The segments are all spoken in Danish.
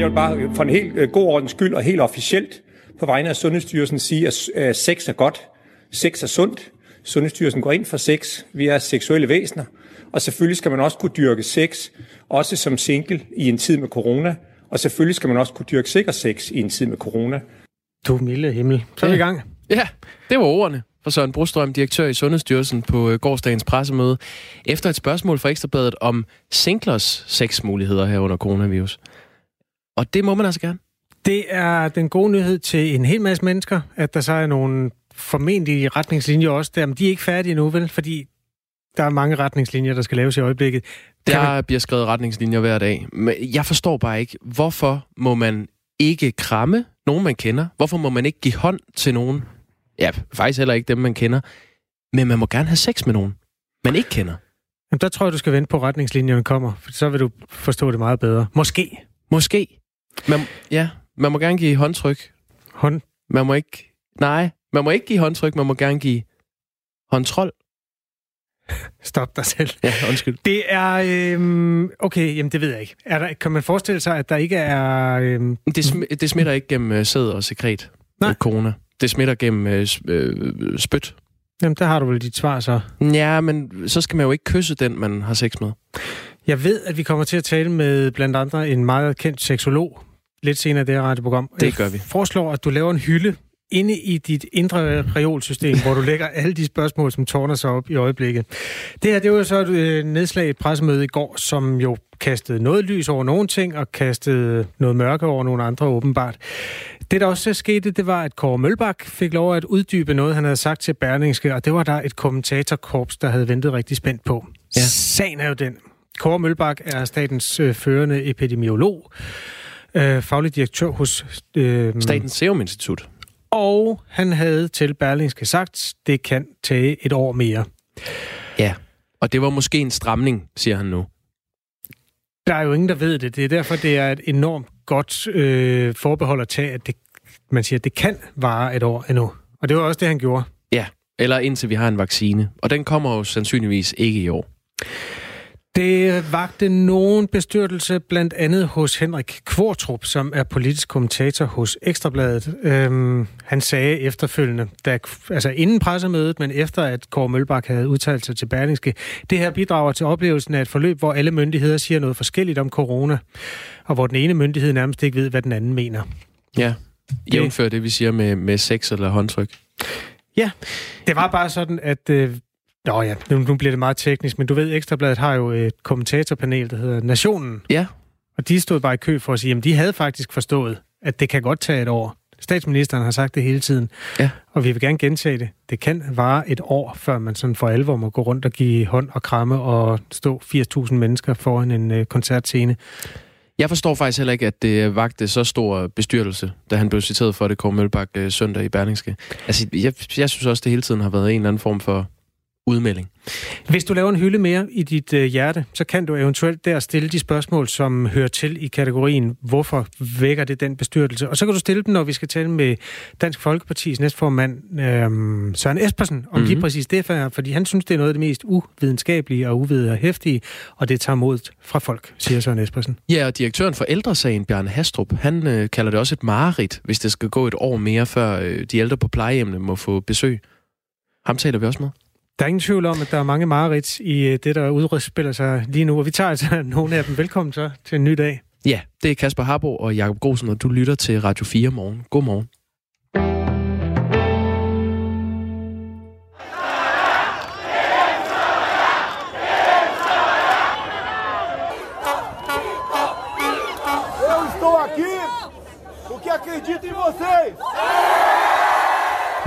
Jeg vil bare for en helt øh, god ordens skyld og helt officielt på vegne af Sundhedsstyrelsen sige, at øh, sex er godt. Sex er sundt. Sundhedsstyrelsen går ind for sex. Vi er seksuelle væsener. Og selvfølgelig skal man også kunne dyrke sex, også som single i en tid med corona. Og selvfølgelig skal man også kunne dyrke sikker sex i en tid med corona. Du milde himmel. Så er vi i gang. Ja, det var ordene for Søren Brostrøm, direktør i Sundhedsstyrelsen på øh, gårdsdagens pressemøde, efter et spørgsmål fra Ekstrabladet om singlers sexmuligheder her under coronavirus. Og det må man altså gerne. Det er den gode nyhed til en hel masse mennesker, at der så er nogle formentlige retningslinjer også der, men de er ikke færdige nu, vel? Fordi der er mange retningslinjer, der skal laves i øjeblikket. Kan der man... bliver skrevet retningslinjer hver dag. Men jeg forstår bare ikke, hvorfor må man ikke kramme nogen, man kender? Hvorfor må man ikke give hånd til nogen? Ja, faktisk heller ikke dem, man kender. Men man må gerne have sex med nogen, man ikke kender. Jamen, der tror jeg, du skal vente på retningslinjerne kommer, for så vil du forstå det meget bedre. Måske. Måske. Man, ja, man må gerne give håndtryk. Hånd? Man må ikke... Nej, man må ikke give håndtryk, man må gerne give håndtrol. Stop dig selv. Ja, undskyld. Det er... Øhm, okay, jamen det ved jeg ikke. Er der, kan man forestille sig, at der ikke er... Øhm... Det, sm- det smitter ikke gennem øh, sæd og sekret. Nej. Corona. Det smitter gennem øh, øh, spyt. Jamen, der har du vel dit svar så. Ja, men så skal man jo ikke kysse den, man har sex med. Jeg ved, at vi kommer til at tale med blandt andre en meget kendt seksolog lidt senere i det her radioprogram. Det gør vi. Jeg foreslår, at du laver en hylde inde i dit indre reolsystem, hvor du lægger alle de spørgsmål, som tårner sig op i øjeblikket. Det her, det var så et øh, nedslag i et pressemøde i går, som jo kastede noget lys over nogle ting, og kastede noget mørke over nogle andre åbenbart. Det, der også skete, det var, at Kåre Mølbak fik lov at uddybe noget, han havde sagt til Berlingske, og det var der et kommentatorkorps, der havde ventet rigtig spændt på. Ja. Sagen er jo den. Kåre Mølbak er statens øh, førende epidemiolog, øh, faglig direktør hos... Øh, Statens Serum Institut. Og han havde til Berlingske sagt, det kan tage et år mere. Ja, og det var måske en stramning, siger han nu. Der er jo ingen, der ved det. Det er derfor, det er et enormt godt øh, forbehold at tage, at det, man siger, at det kan vare et år endnu. Og det var også det, han gjorde. Ja, eller indtil vi har en vaccine. Og den kommer jo sandsynligvis ikke i år. Det vagte nogen bestyrtelse, blandt andet hos Henrik Kvartrup, som er politisk kommentator hos Ekstrabladet. Øhm, han sagde efterfølgende, da, altså inden pressemødet, men efter at Kåre Mølbak havde udtalt sig til Berlingske, det her bidrager til oplevelsen af et forløb, hvor alle myndigheder siger noget forskelligt om corona, og hvor den ene myndighed nærmest ikke ved, hvad den anden mener. Ja, jævnfør det, vi siger med, med sex eller håndtryk. Ja, det var bare sådan, at øh, Nå ja, nu, nu bliver det meget teknisk, men du ved, Ekstrabladet har jo et kommentatorpanel, der hedder Nationen. Ja. Og de stod bare i kø for at sige, at de havde faktisk forstået, at det kan godt tage et år. Statsministeren har sagt det hele tiden, ja. og vi vil gerne gentage det. Det kan vare et år, før man sådan for alvor må gå rundt og give hånd og kramme og stå 80.000 mennesker foran en øh, koncertscene. Jeg forstår faktisk heller ikke, at det vagte så stor bestyrtelse, da han blev citeret for det, Kåre Mølbak øh, søndag i Berlingske. Altså, jeg, jeg synes også, det hele tiden har været en eller anden form for udmelding. Hvis du laver en hylde mere i dit øh, hjerte, så kan du eventuelt der stille de spørgsmål, som hører til i kategorien, hvorfor vækker det den bestyrelse? Og så kan du stille dem, når vi skal tale med Dansk Folkeparti's næstformand øh, Søren Espersen om mm-hmm. lige mhm. præcis det, for, fordi han synes, det er noget af det mest uvidenskabelige og uvederhæftige, og det tager modet fra folk, siger Søren Espersen. Ja, og direktøren for ældresagen, Bjørn Hastrup, han øh, kalder det også et mareridt, hvis det skal gå et år mere, før øh, de ældre på plejehjemmene må få besøg. Ham taler vi også med. Der er ingen tvivl om, at der er mange mareridt i øh, det, der udspiller sig lige nu, og vi tager altså nogle af dem. Velkommen så til en ny dag. Ja, det er Kasper Harbo og Jakob Grosen, og du lytter til Radio 4 morgen. Godmorgen.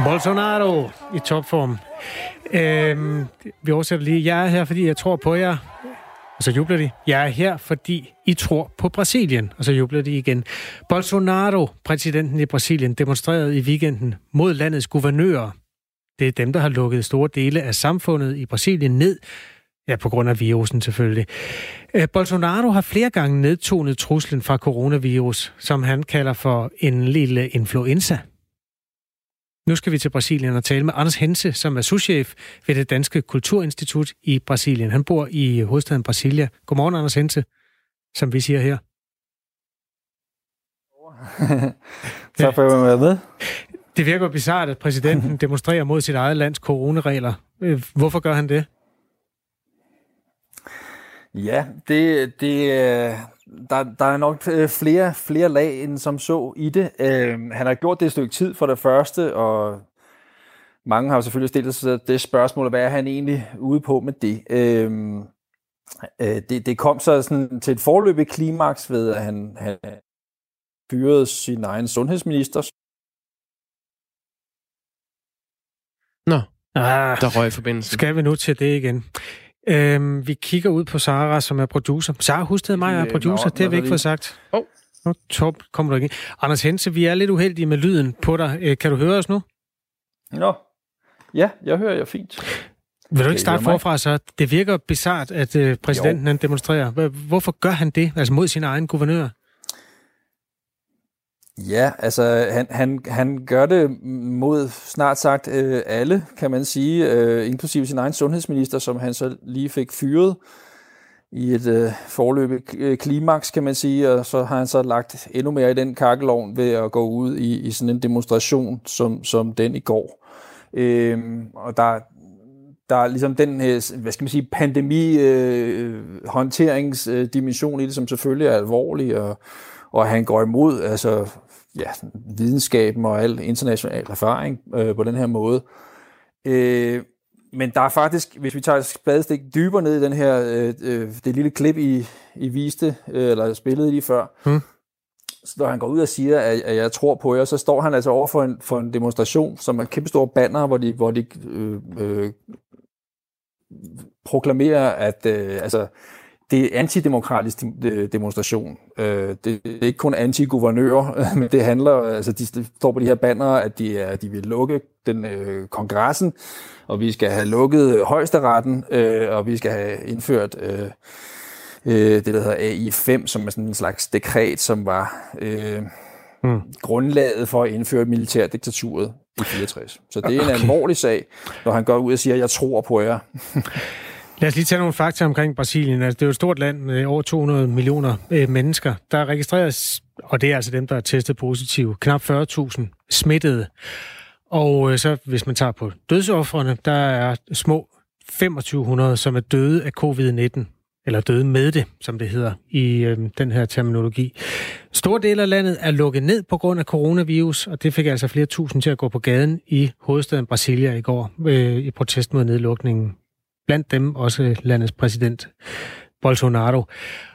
Bolsonaro i topform. Øhm, vi oversætter lige. Jeg er her, fordi jeg tror på jer. Og så jubler de. Jeg er her, fordi I tror på Brasilien. Og så jubler de igen. Bolsonaro, præsidenten i Brasilien, demonstrerede i weekenden mod landets guvernører. Det er dem, der har lukket store dele af samfundet i Brasilien ned. Ja, på grund af virusen selvfølgelig. Øh, Bolsonaro har flere gange nedtonet truslen fra coronavirus, som han kalder for en lille influenza. Nu skal vi til Brasilien og tale med Anders Hense, som er souschef ved det Danske Kulturinstitut i Brasilien. Han bor i hovedstaden Brasilia. Godmorgen, Anders Hense, som vi siger her. tak for at være med. Det virker bizart, at præsidenten demonstrerer mod sit eget lands coronaregler. Øh, hvorfor gør han det? Ja, det, det, der, der er nok øh, flere, flere lag end som så i det. han har gjort det et stykke tid for det første, og mange har selvfølgelig stillet sig det spørgsmål, hvad er han egentlig ude på med det? det, det kom så sådan til et forløbig klimaks ved, at han, han fyrede sin egen sundhedsminister, Nå, ah, der røg forbindelsen. Skal vi nu til det igen? Øhm, vi kigger ud på Sara, som er producer. Sara Husted mig er producer, det har vi ikke fået sagt. Oh. Nu top, kommer du ikke Anders Hense, vi er lidt uheldige med lyden på dig. Øh, kan du høre os nu? Nå, ja, jeg hører jer fint. Vil du ikke starte forfra så? Det virker bizart, at øh, præsidenten han demonstrerer. Hvorfor gør han det, altså mod sin egen guvernør? Ja, altså han, han, han gør det mod snart sagt øh, alle, kan man sige, øh, inklusive sin egen sundhedsminister, som han så lige fik fyret i et øh, forløbet øh, klimaks, kan man sige, og så har han så lagt endnu mere i den kakkelovn ved at gå ud i, i sådan en demonstration som, som den i går. Øh, og der, der er ligesom den, øh, hvad skal man sige, pandemi-håndteringsdimension øh, i det, som selvfølgelig er alvorlig, og og han går imod altså, ja, videnskaben og al international erfaring øh, på den her måde. Øh, men der er faktisk, hvis vi tager et spadestik dybere ned i den her, øh, øh, det lille klip, I, I viste, øh, eller spillede lige før, hmm. så når han går ud og siger, at, at jeg tror på jer, så står han altså over for en, for en demonstration, som er kæmpe store banner, hvor de, hvor de øh, øh, proklamerer, at øh, altså, det er antidemokratisk demonstration. Øh, det er ikke kun anti-guvernører, men det handler, altså de står på de her banner, at de, er, de vil lukke den øh, kongressen, og vi skal have lukket højesteretten, øh, og vi skal have indført øh, øh, det, der hedder AI5, som er sådan en slags dekret, som var øh, mm. grundlaget for at indføre militærdiktaturet i 64. Så det er en okay. alvorlig sag, når han går ud og siger, jeg tror på jer. Lad os lige tage nogle fakta omkring Brasilien. Altså, det er jo et stort land med over 200 millioner øh, mennesker. Der registreres, og det er altså dem, der er testet positiv, knap 40.000 smittede. Og øh, så hvis man tager på dødsoffrene, der er små 2500, som er døde af covid-19 eller døde med det, som det hedder i øh, den her terminologi. Store dele af landet er lukket ned på grund af coronavirus, og det fik altså flere tusind til at gå på gaden i hovedstaden Brasilia i går øh, i protest mod nedlukningen blandt dem også landets præsident Bolsonaro.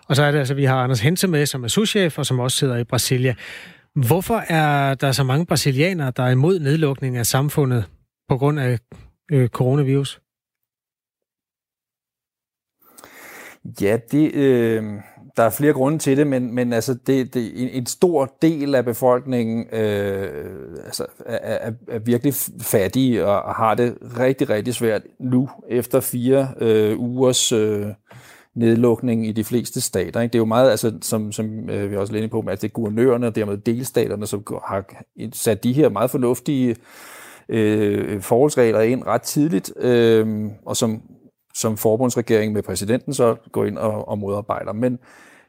Og så er det altså, vi har Anders Hense med, som er souschef og som også sidder i Brasilia. Hvorfor er der så mange brasilianere, der er imod nedlukning af samfundet på grund af øh, coronavirus? Ja, det, øh, der er flere grunde til det, men, men altså det, det, en, en stor del af befolkningen øh, altså, er, er, er virkelig fattige og, og har det rigtig, rigtig svært nu, efter fire øh, ugers øh, nedlukning i de fleste stater. Ikke? Det er jo meget, altså, som, som øh, vi også lidt på, at det er guvernørerne og dermed delstaterne, som har sat de her meget fornuftige øh, forholdsregler ind ret tidligt, øh, og som som forbundsregeringen med præsidenten så går ind og, og modarbejder. Men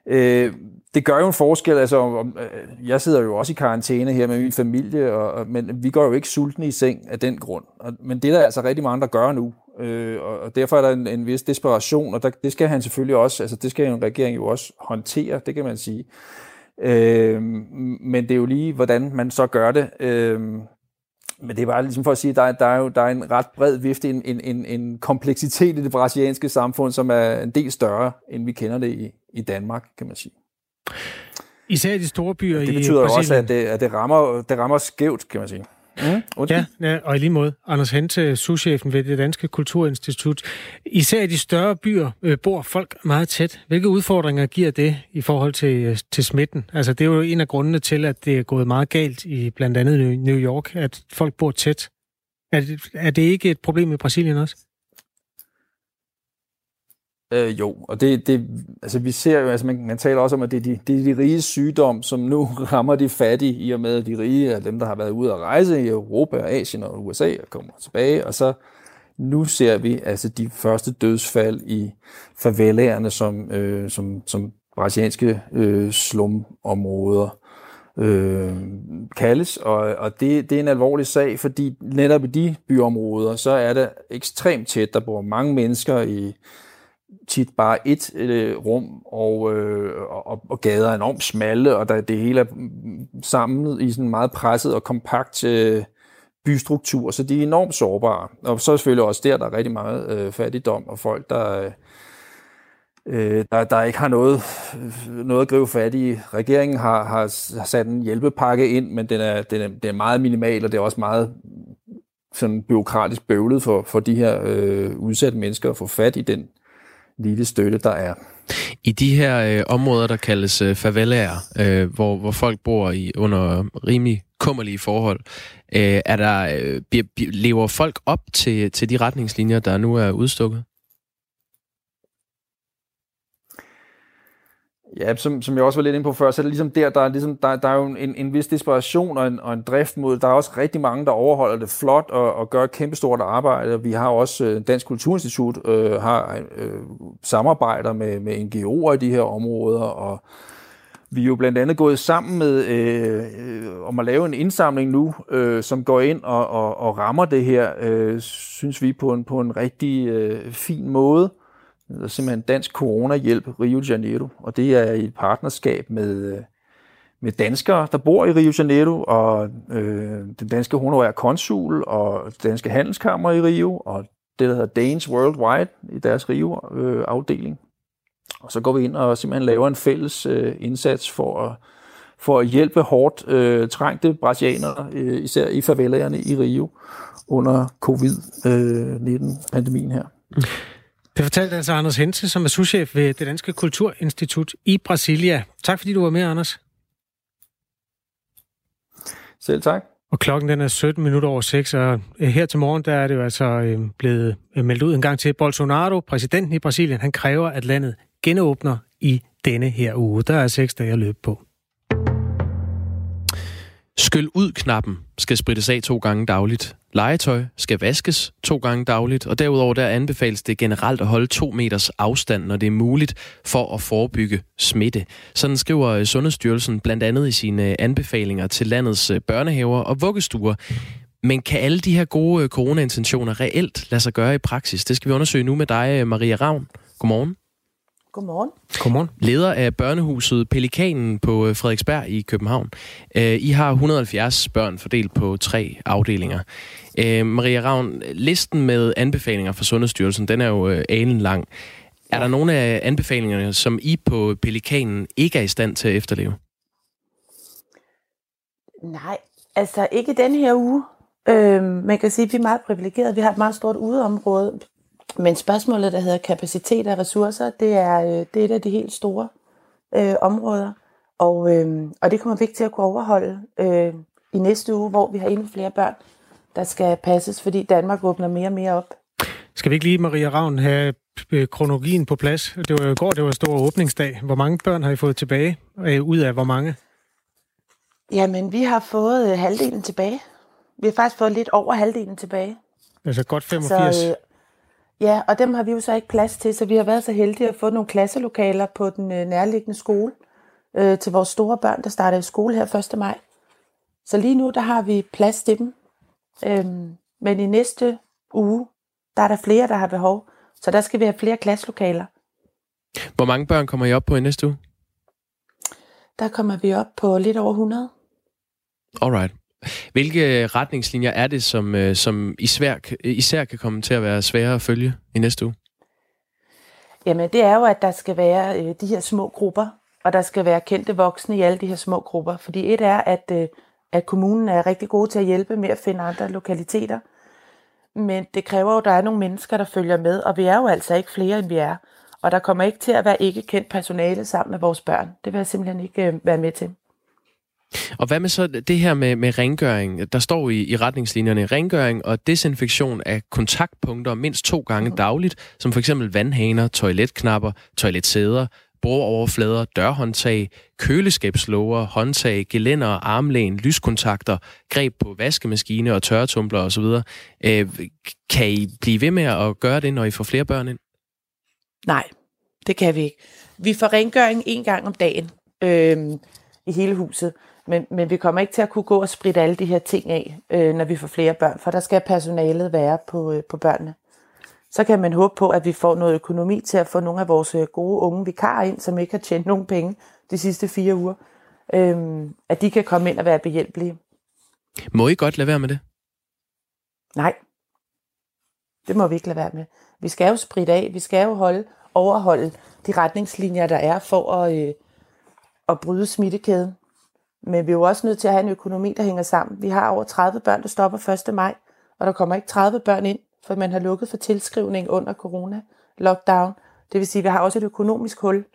øh, det gør jo en forskel. Altså, om, øh, jeg sidder jo også i karantæne her med min familie, og, og, men vi går jo ikke sultne i seng af den grund. Og, men det er der altså rigtig mange, der gør nu. Øh, og, og derfor er der en, en vis desperation, og der, det skal han selvfølgelig også, altså det skal en regering jo også håndtere, det kan man sige. Øh, men det er jo lige, hvordan man så gør det. Øh, men det er bare ligesom for at sige, at der, der, er jo der er en ret bred vifte, en, en, en kompleksitet i det brasilianske samfund, som er en del større, end vi kender det i, i Danmark, kan man sige. Især i de store byer i Det betyder jo også, at det, at det, rammer, det rammer skævt, kan man sige. Mm, ja, ja, og i lige måde, Anders Hente, souschefen ved det Danske Kulturinstitut. Især i de større byer øh, bor folk meget tæt. Hvilke udfordringer giver det i forhold til, øh, til smitten? Altså, det er jo en af grundene til, at det er gået meget galt i blandt andet New York, at folk bor tæt. Er det, er det ikke et problem i Brasilien også? Øh, jo, og det, det, altså vi ser jo, altså man, man taler også om, at det er, de, det er de rige sygdom, som nu rammer de fattige, i og med at de rige er dem, der har været ude at rejse i Europa og Asien og USA og kommer tilbage, og så nu ser vi altså de første dødsfald i favelaerne, som, øh, som, som brasilianske øh, slumområder øh, kaldes, og, og det, det er en alvorlig sag, fordi netop i de byområder, så er det ekstremt tæt, der bor mange mennesker i tit bare et øh, rum, og, øh, og, og gader er enormt smalle, og der, det hele er samlet i sådan en meget presset og kompakt øh, bystruktur, så de er enormt sårbare. Og så selvfølgelig også der, der er rigtig meget øh, fattigdom, og folk, der, øh, øh der, der ikke har noget, øh, noget at gribe fat i. Regeringen har, har, har sat en hjælpepakke ind, men den er, den, er, den er meget minimal, og det er også meget sådan byråkratisk bøvlet for, for de her øh, udsatte mennesker at få fat i den lille støtte, der er. I de her øh, områder, der kaldes øh, favelaer, øh, hvor, hvor folk bor i under rimelig kummerlige forhold, øh, er der, øh, lever folk op til, til de retningslinjer, der nu er udstukket? Ja, som, som jeg også var lidt inde på før, så er det ligesom der, der er, ligesom, der, der er jo en, en vis desperation og en, og en drift mod, der er også rigtig mange, der overholder det flot og, og gør et kæmpestort arbejde. Vi har også, øh, Dansk Kulturinstitut øh, har øh, samarbejder med, med NGO'er i de her områder, og vi er jo blandt andet gået sammen med øh, øh, om at lave en indsamling nu, øh, som går ind og, og, og rammer det her, øh, synes vi, på en, på en rigtig øh, fin måde simpelthen Dansk Corona-hjælp Rio de Janeiro, og det er i et partnerskab med, øh, med danskere, der bor i Rio de Janeiro, og øh, den danske honorære konsul, og det danske handelskammer i Rio, og det, der hedder Danes Worldwide i deres Rio-afdeling. og så går vi ind og simpelthen laver en fælles øh, indsats for at, for at hjælpe hårdt øh, trængte brasilianere, øh, især i favelaerne i Rio, under covid-19-pandemien øh, her. Mm. Det fortalte altså Anders Hense, som er souschef ved det Danske Kulturinstitut i Brasilia. Tak fordi du var med, Anders. Selv tak. Og klokken den er 17 minutter over 6, og øh, her til morgen der er det jo altså øh, blevet øh, meldt ud en gang til. Bolsonaro, præsidenten i Brasilien, han kræver, at landet genåbner i denne her uge. Der er seks dage at løbe på. Skyl ud-knappen skal sprittes af to gange dagligt. Legetøj skal vaskes to gange dagligt, og derudover der anbefales det generelt at holde to meters afstand, når det er muligt, for at forebygge smitte. Sådan skriver øh, Sundhedsstyrelsen blandt andet i sine øh, anbefalinger til landets øh, børnehaver og vuggestuer. Men kan alle de her gode corona-intentioner reelt lade sig gøre i praksis? Det skal vi undersøge nu med dig, Maria Ravn. Godmorgen. Godmorgen. Godmorgen. Leder af børnehuset Pelikanen på øh, Frederiksberg i København. Øh, I har 170 børn fordelt på tre afdelinger. Øh, Maria Ravn, listen med anbefalinger fra Sundhedsstyrelsen, den er jo alen lang. Er der nogle af anbefalingerne, som I på Pelikanen ikke er i stand til at efterleve? Nej, altså ikke den her uge. Øh, man kan sige, at vi er meget privilegerede. Vi har et meget stort udeområde men spørgsmålet, der hedder kapacitet og ressourcer, det er, øh, det er et af de helt store øh, områder. Og, øh, og det kommer vi ikke til at kunne overholde øh, i næste uge, hvor vi har endnu flere børn, der skal passes, fordi Danmark åbner mere og mere op. Skal vi ikke lige, Maria Ravn, have øh, kronologien på plads? Det var jo i går, det var stor åbningsdag. Hvor mange børn har I fået tilbage? Øh, ud af hvor mange? Jamen, vi har fået øh, halvdelen tilbage. Vi har faktisk fået lidt over halvdelen tilbage. Altså godt 85? Så, øh, Ja, og dem har vi jo så ikke plads til, så vi har været så heldige at få nogle klasselokaler på den øh, nærliggende skole øh, til vores store børn, der starter i skole her 1. maj. Så lige nu, der har vi plads til dem. Øhm, men i næste uge, der er der flere, der har behov, så der skal vi have flere klasselokaler. Hvor mange børn kommer I op på i næste uge? Der kommer vi op på lidt over 100. Alright. Hvilke retningslinjer er det, som, øh, som især, øh, især kan komme til at være svære at følge i næste uge? Jamen, det er jo, at der skal være øh, de her små grupper, og der skal være kendte voksne i alle de her små grupper. Fordi et er, at, øh, at kommunen er rigtig god til at hjælpe med at finde andre lokaliteter. Men det kræver jo, at der er nogle mennesker, der følger med, og vi er jo altså ikke flere, end vi er. Og der kommer ikke til at være ikke kendt personale sammen med vores børn. Det vil jeg simpelthen ikke øh, være med til. Og hvad med så det her med, med rengøring? Der står i, i retningslinjerne rengøring og desinfektion af kontaktpunkter mindst to gange dagligt, som for eksempel vandhaner, toiletknapper, toiletsæder, bordoverflader, dørhåndtag, køleskabslåger, håndtag, gelænder, armlæn, lyskontakter, greb på vaskemaskine og tørretumbler osv. Øh, kan I blive ved med at gøre det, når I får flere børn ind? Nej, det kan vi ikke. Vi får rengøring en gang om dagen øh, i hele huset. Men, men vi kommer ikke til at kunne gå og spritte alle de her ting af, øh, når vi får flere børn, for der skal personalet være på, øh, på børnene. Så kan man håbe på, at vi får noget økonomi til at få nogle af vores øh, gode unge vikarer ind, som ikke har tjent nogen penge de sidste fire uger, øh, at de kan komme ind og være behjælpelige. Må I godt lade være med det? Nej, det må vi ikke lade være med. Vi skal jo spritte af, vi skal jo holde, overholde de retningslinjer, der er for at, øh, at bryde smittekæden. Men vi er jo også nødt til at have en økonomi, der hænger sammen. Vi har over 30 børn, der stopper 1. maj, og der kommer ikke 30 børn ind, for man har lukket for tilskrivning under corona-lockdown. Det vil sige, at vi har også et økonomisk hul,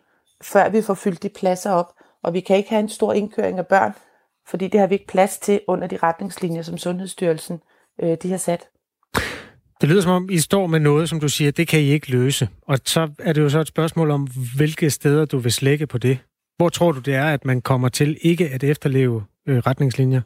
før vi får fyldt de pladser op. Og vi kan ikke have en stor indkøring af børn, fordi det har vi ikke plads til under de retningslinjer, som Sundhedsstyrelsen øh, de har sat. Det lyder som om, I står med noget, som du siger, det kan I ikke løse. Og så er det jo så et spørgsmål om, hvilke steder du vil slække på det. Hvor tror du, det er, at man kommer til ikke at efterleve øh, retningslinjer?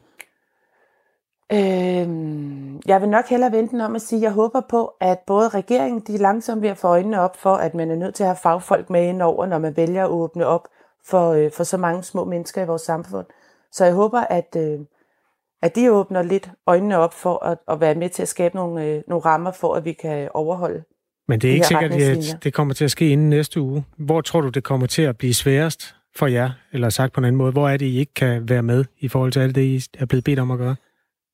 Øhm, jeg vil nok hellere vente om at sige, at jeg håber på, at både regeringen, de langsomt ved at få øjnene op for, at man er nødt til at have fagfolk med ind over, når man vælger at åbne op for, øh, for så mange små mennesker i vores samfund. Så jeg håber, at, øh, at de åbner lidt øjnene op for at, at være med til at skabe nogle, øh, nogle rammer for, at vi kan overholde Men det er de ikke sikkert, at det kommer til at ske inden næste uge. Hvor tror du, det kommer til at blive sværest for jer? Eller sagt på en anden måde, hvor er det, I ikke kan være med i forhold til alt det, I er blevet bedt om at gøre?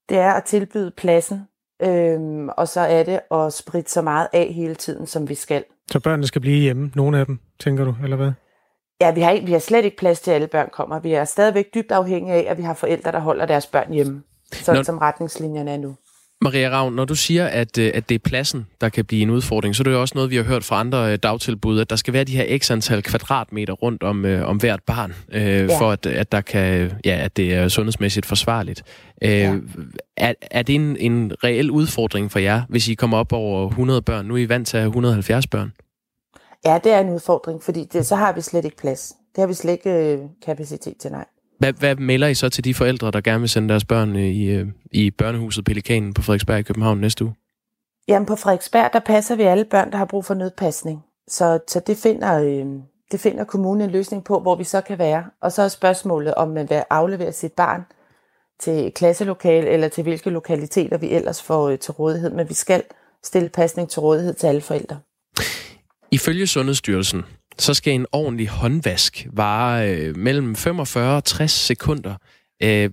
det er at tilbyde pladsen, øhm, og så er det at spritte så meget af hele tiden, som vi skal. Så børnene skal blive hjemme, nogle af dem, tænker du, eller hvad? Ja, vi har, ikke, vi har slet ikke plads til, at alle børn kommer. Vi er stadigvæk dybt afhængige af, at vi har forældre, der holder deres børn hjemme, sådan Når... som retningslinjerne er nu. Maria Ravn, når du siger, at, øh, at det er pladsen, der kan blive en udfordring, så er det jo også noget, vi har hørt fra andre øh, dagtilbud, at der skal være de her x antal kvadratmeter rundt om, øh, om hvert barn, øh, ja. for at, at, der kan, ja, at det er sundhedsmæssigt forsvarligt. Øh, Ja. er, er det en, en reel udfordring for jer, hvis I kommer op over 100 børn? Nu er I vant til at have 170 børn. Ja, det er en udfordring, fordi det, så har vi slet ikke plads. Det har vi slet ikke øh, kapacitet til, nej. Hvad, hvad melder I så til de forældre, der gerne vil sende deres børn øh, i, øh, i børnehuset Pelikanen på Frederiksberg i København næste uge? Jamen på Frederiksberg, der passer vi alle børn, der har brug for nødpasning. Så, så det, finder, øh, det finder kommunen en løsning på, hvor vi så kan være. Og så er spørgsmålet, om man vil aflevere sit barn til klasselokale, eller til hvilke lokaliteter vi ellers får øh, til rådighed. Men vi skal stille pasning til rådighed til alle forældre. Ifølge Sundhedsstyrelsen, så skal en ordentlig håndvask vare øh, mellem 45 og 60 sekunder. Øh,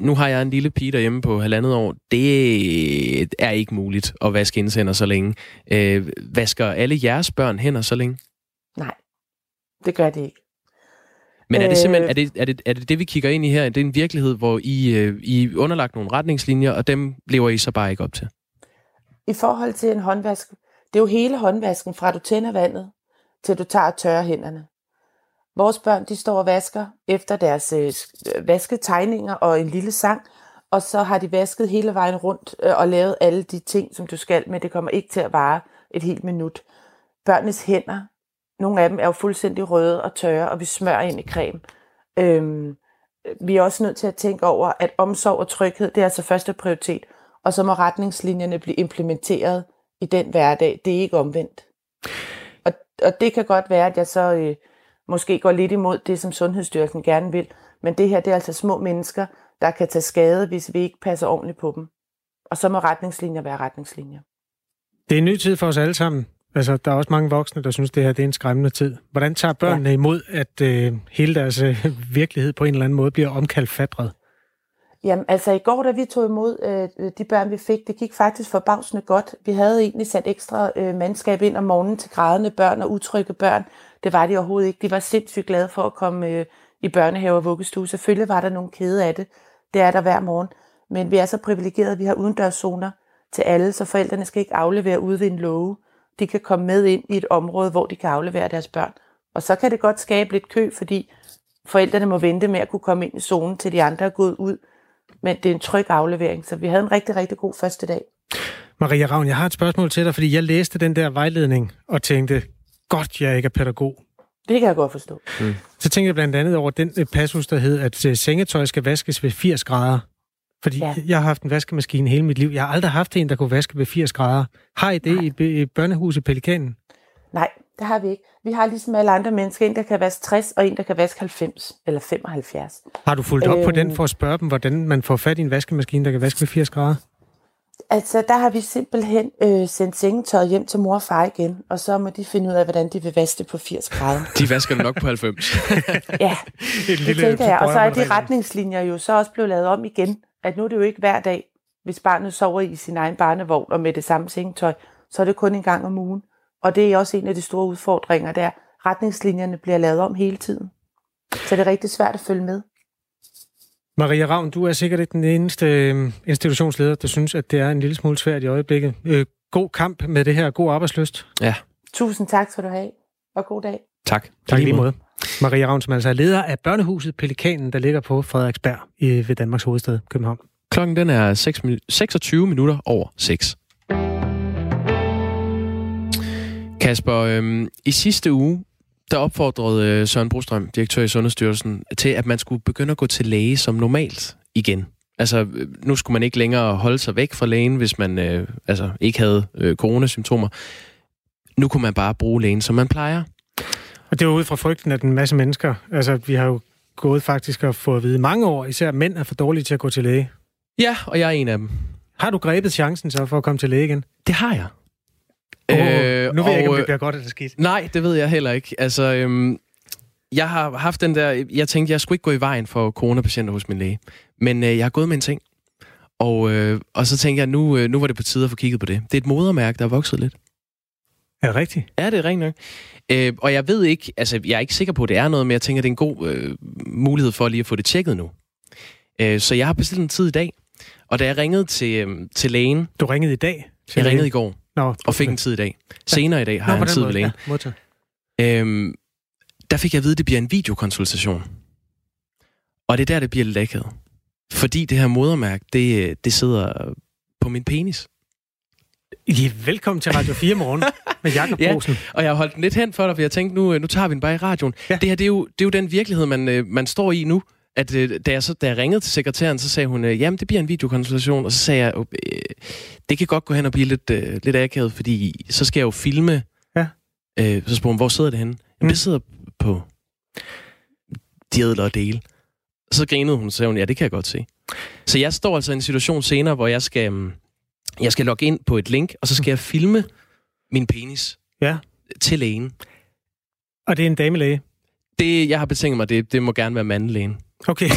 nu har jeg en lille pige derhjemme på halvandet år. Det er ikke muligt at vaske indtænder så længe. Øh, vasker alle jeres børn hænder så længe? Nej, det gør det ikke. Men er det Øh. simpelthen er det, er det, er det, det vi kigger ind i her? Er det en virkelighed, hvor I, øh, I er underlagt nogle retningslinjer, og dem lever I så bare ikke op til? I forhold til en håndvask, det er jo hele håndvasken, fra du tænder vandet, til du tager tørre hænderne. Vores børn, de står og vasker efter deres øh, øh, vasketegninger og en lille sang, og så har de vasket hele vejen rundt øh, og lavet alle de ting, som du skal, men det kommer ikke til at vare et helt minut. Børnenes hænder, nogle af dem er jo fuldstændig røde og tørre, og vi smører ind i creme. Øhm, vi er også nødt til at tænke over, at omsorg og tryghed, det er altså første prioritet, og så må retningslinjerne blive implementeret i den hverdag. Det er ikke omvendt. Og, det kan godt være, at jeg så øh, måske går lidt imod det, som Sundhedsstyrelsen gerne vil, men det her, det er altså små mennesker, der kan tage skade, hvis vi ikke passer ordentligt på dem. Og så må retningslinjer være retningslinjer. Det er en ny tid for os alle sammen. Altså, der er også mange voksne, der synes, det her det er en skræmmende tid. Hvordan tager børnene ja. imod, at øh, hele deres øh, virkelighed på en eller anden måde bliver omkalfatret? Jamen, altså i går, da vi tog imod øh, de børn, vi fik, det gik faktisk forbavsende godt. Vi havde egentlig sat ekstra øh, mandskab ind om morgenen til grædende børn og utrygge børn. Det var de overhovedet ikke. De var sindssygt glade for at komme øh, i børnehave og vuggestue. Selvfølgelig var der nogle kede af det. Det er der hver morgen. Men vi er så privilegerede, at vi har udendørszoner til alle, så forældrene skal ikke aflevere ude ved en låge. De kan komme med ind i et område, hvor de kan aflevere deres børn. Og så kan det godt skabe lidt kø, fordi forældrene må vente med at kunne komme ind i zonen, til de andre er gået ud. Men det er en tryg aflevering, så vi havde en rigtig, rigtig god første dag. Maria Ravn, jeg har et spørgsmål til dig, fordi jeg læste den der vejledning og tænkte, godt, jeg ikke er pædagog. Det kan jeg godt forstå. Så tænkte jeg blandt andet over den øh, passus, der hed, at øh, sengetøj skal vaskes ved 80 grader. Fordi ja. Jeg har haft en vaskemaskine hele mit liv. Jeg har aldrig haft en, der kunne vaske ved 80 grader. Har I det i, b- i børnehuset Pelikanen? Nej, Det har vi ikke. Vi har ligesom alle andre mennesker, en der kan vaske 60, og en der kan vaske 90 eller 75. Har du fulgt op øh, på den Øhm. for at spørge dem, hvordan man får fat i en vaskemaskine, der kan vaske ved 80 grader? Altså, der har vi simpelthen øh, sendt sengetøjet hjem til mor og far igen, og så må de finde ud af, hvordan de vil vaske det på 80 grader. De vasker det nok på 90. Ja, Et det lille tænker jeg. Og så er de retningslinjer jo så også blevet lavet om igen, at nu er det jo ikke hver dag, hvis barnet sover i sin egen barnevogn og med det samme sengetøj, så er det kun en gang om ugen. Og det er også en af de store udfordringer der. Retningslinjerne bliver lavet om hele tiden. Så det er rigtig svært at følge med. Maria Ravn, du er sikkert ikke den eneste øh, institutionsleder, der synes, at det er en lille smule svært i øjeblikket. Øh, god kamp med det her, god arbejdsløst. Ja, Tusind tak skal du have, og god dag. tak. Tak lige måde. Maria Ravn, som altså er leder af børnehuset Pelikanen, der ligger på Frederiksberg i, ved Danmarks hovedstad, København. Klokken den er 6, 26 minutter over 6. Kasper, øhm, i sidste uge, der opfordrede øh, Søren Brostrøm, direktør i Sundhedsstyrelsen, til, at man skulle begynde at gå til læge som normalt igen. Altså, øh, nu skulle man ikke længere holde sig væk fra lægen, hvis man øh, altså, ikke havde øh, coronasymptomer. Nu kunne man bare bruge lægen, som man plejer. Og det var ud fra frygten, at en masse mennesker, altså vi har jo gået faktisk og fået at vide mange år, især mænd er for dårlige til at gå til læge. Ja, og jeg er en af dem. Har du grebet chancen så for at komme til læge igen? Det har jeg. Øh, nu ved jeg ikke, om og, det bliver godt eller skidt. Nej, det ved jeg heller ikke. Altså, øhm, jeg har haft den der... Jeg tænkte, jeg skulle ikke gå i vejen for coronapatienter hos min læge. Men øh, jeg har gået med en ting. Og, øh, og så tænkte jeg, nu, øh, nu var det på tide at få kigget på det. Det er et modermærke, der er vokset lidt. Er det rigtigt? Ja, det er rent nok. Øh, og jeg ved ikke... Altså, jeg er ikke sikker på, at det er noget, men jeg tænker, det er en god øh, mulighed for lige at få det tjekket nu. Øh, så jeg har bestilt en tid i dag. Og da jeg ringede til, øh, til lægen... Du ringede i dag? til Jeg lægen? ringede i går Nå, og fik en tid i dag. Senere i dag har Nå, jeg en tid ved lægen. Ja. Øhm, der fik jeg at vide, at det bliver en videokonsultation. Og det er der, det bliver akavet. Fordi det her modermærke, det, det sidder på min penis. Ja, velkommen til Radio 4 morgen med Jakob Ja. Bosen. Og jeg har holdt den lidt hen for dig, for jeg tænkte, nu, øh, nu tager vi den bare i radioen. Ja. Ja. Det her, det er, jo, det er jo den virkelighed, man, øh, man står i nu. At, øh, da, jeg så, da jeg ringede til sekretæren, så sagde hun, øh, jamen det bliver en videokonsultation. Og så sagde jeg, øh, det kan godt gå hen og blive lidt, øh, lidt akavet, fordi så skal jeg jo filme. Ja. Øh, så spurgte hun, hvor sidder det henne? Jamen Mm. det sidder på de ædlere dele. Og så grinede hun, og sagde hun, ja, det kan jeg godt se. Så jeg står altså i en situation senere, hvor jeg skal, mm, jeg skal logge ind på et link, og så skal jeg filme min penis Ja. til lægen. Og det er en damelæge. Det, jeg har betinget mig, det, det må gerne være mandelægen. Okay,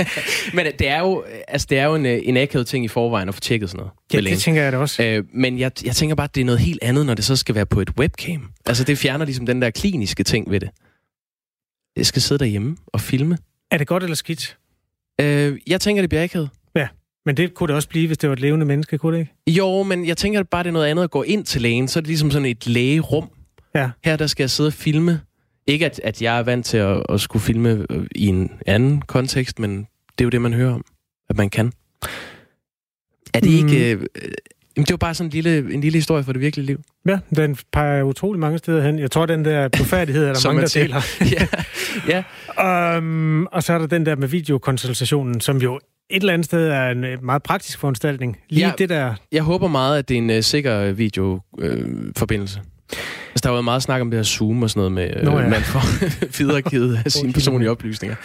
Men det er jo, altså, det er jo en, øh, en akavet ting i forvejen at få tjekket sådan noget ja, det tænker jeg da også. Øh, men jeg, jeg tænker bare, at det er noget helt andet, når det så skal være på et webcam. Altså, det fjerner ligesom den der kliniske ting ved det. Jeg skal sidde derhjemme og filme. Er det godt eller skidt? Øh, jeg tænker, det bliver akavet. Men det kunne det også blive, hvis det var et levende menneske, kunne det ikke? Jo, men jeg tænker bare, det er noget andet at gå ind til lægen. Så er det ligesom sådan et lægerum. Ja. Her der skal jeg sidde og filme. Ikke at, at jeg er vant til at, at skulle filme øh, i en anden kontekst, men det er jo det, man hører om, at man kan. Er det Mm. ikke... Øh, øh, jamen, det var bare sådan en lille, en lille historie fra det virkelige liv. Ja, den peger utrolig mange steder hen. Jeg tror, den der blufærdighed er der mange, man der deler. ja, ja. Um, og så er der den der med videokonsultationen, som jo et eller andet sted er en øh, meget praktisk foranstaltning. Lige Ja. det der... Jeg håber meget, at det er en uh, sikker videoforbindelse. Altså, der har været meget snak om det her Zoom og sådan noget med, Nå Nå, ja. man får videregivet af sine personlige oplysninger.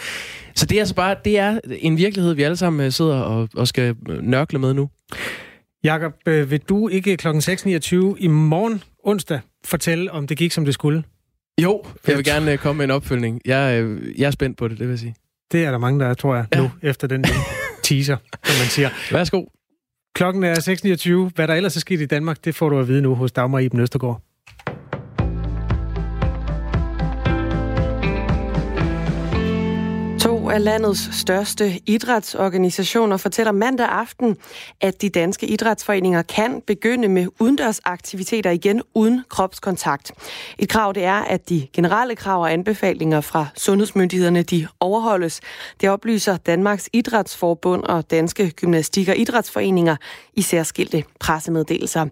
Så det er altså bare, det er en virkelighed, vi alle sammen øh, sidder og, og skal øh, nørkle med nu. Jakob, øh, vil du ikke kl. 6.29 i morgen onsdag fortælle, om det gik, som det skulle? Jo, jeg vil gerne komme med en opfølgning. Jeg, jeg er spændt på det, det vil jeg sige. Det er der mange, der er, tror jeg, Ja. nu, efter den teaser, som man siger. Værsgo. Klokken er 6.29. Hvad der ellers er sket i Danmark, det får du at vide nu hos Dagmar Iben Østergaard. To af landets største idrætsorganisationer fortæller mandag aften, at de danske idrætsforeninger kan begynde med udendørsaktiviteter igen uden kropskontakt. Et krav det er, at de generelle krav og anbefalinger fra sundhedsmyndighederne de overholdes. Det oplyser Danmarks Idrætsforbund og Danske Gymnastik- og Idrætsforeninger i særskilte pressemeddelelser.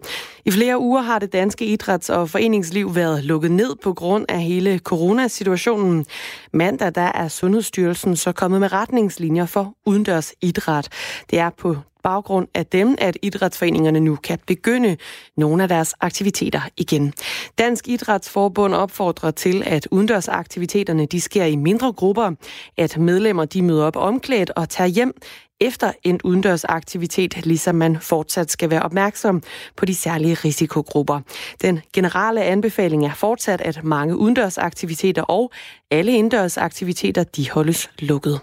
I flere uger har det danske idræts- og foreningsliv været lukket ned på grund af hele coronasituationen. Mandag der er Sundhedsstyrelsen så kommet med retningslinjer for udendørs idræt. Det er på baggrund af dem, at idrætsforeningerne nu kan begynde nogle af deres aktiviteter igen. Dansk Idrætsforbund opfordrer til, at udendørsaktiviteterne de sker i mindre grupper, at medlemmer de møder op omklædt og tager hjem, efter en udendørsaktivitet, ligesom man fortsat skal være opmærksom på de særlige risikogrupper. Den generelle anbefaling er fortsat, at mange udendørsaktiviteter og alle indendørsaktiviteter de holdes lukket.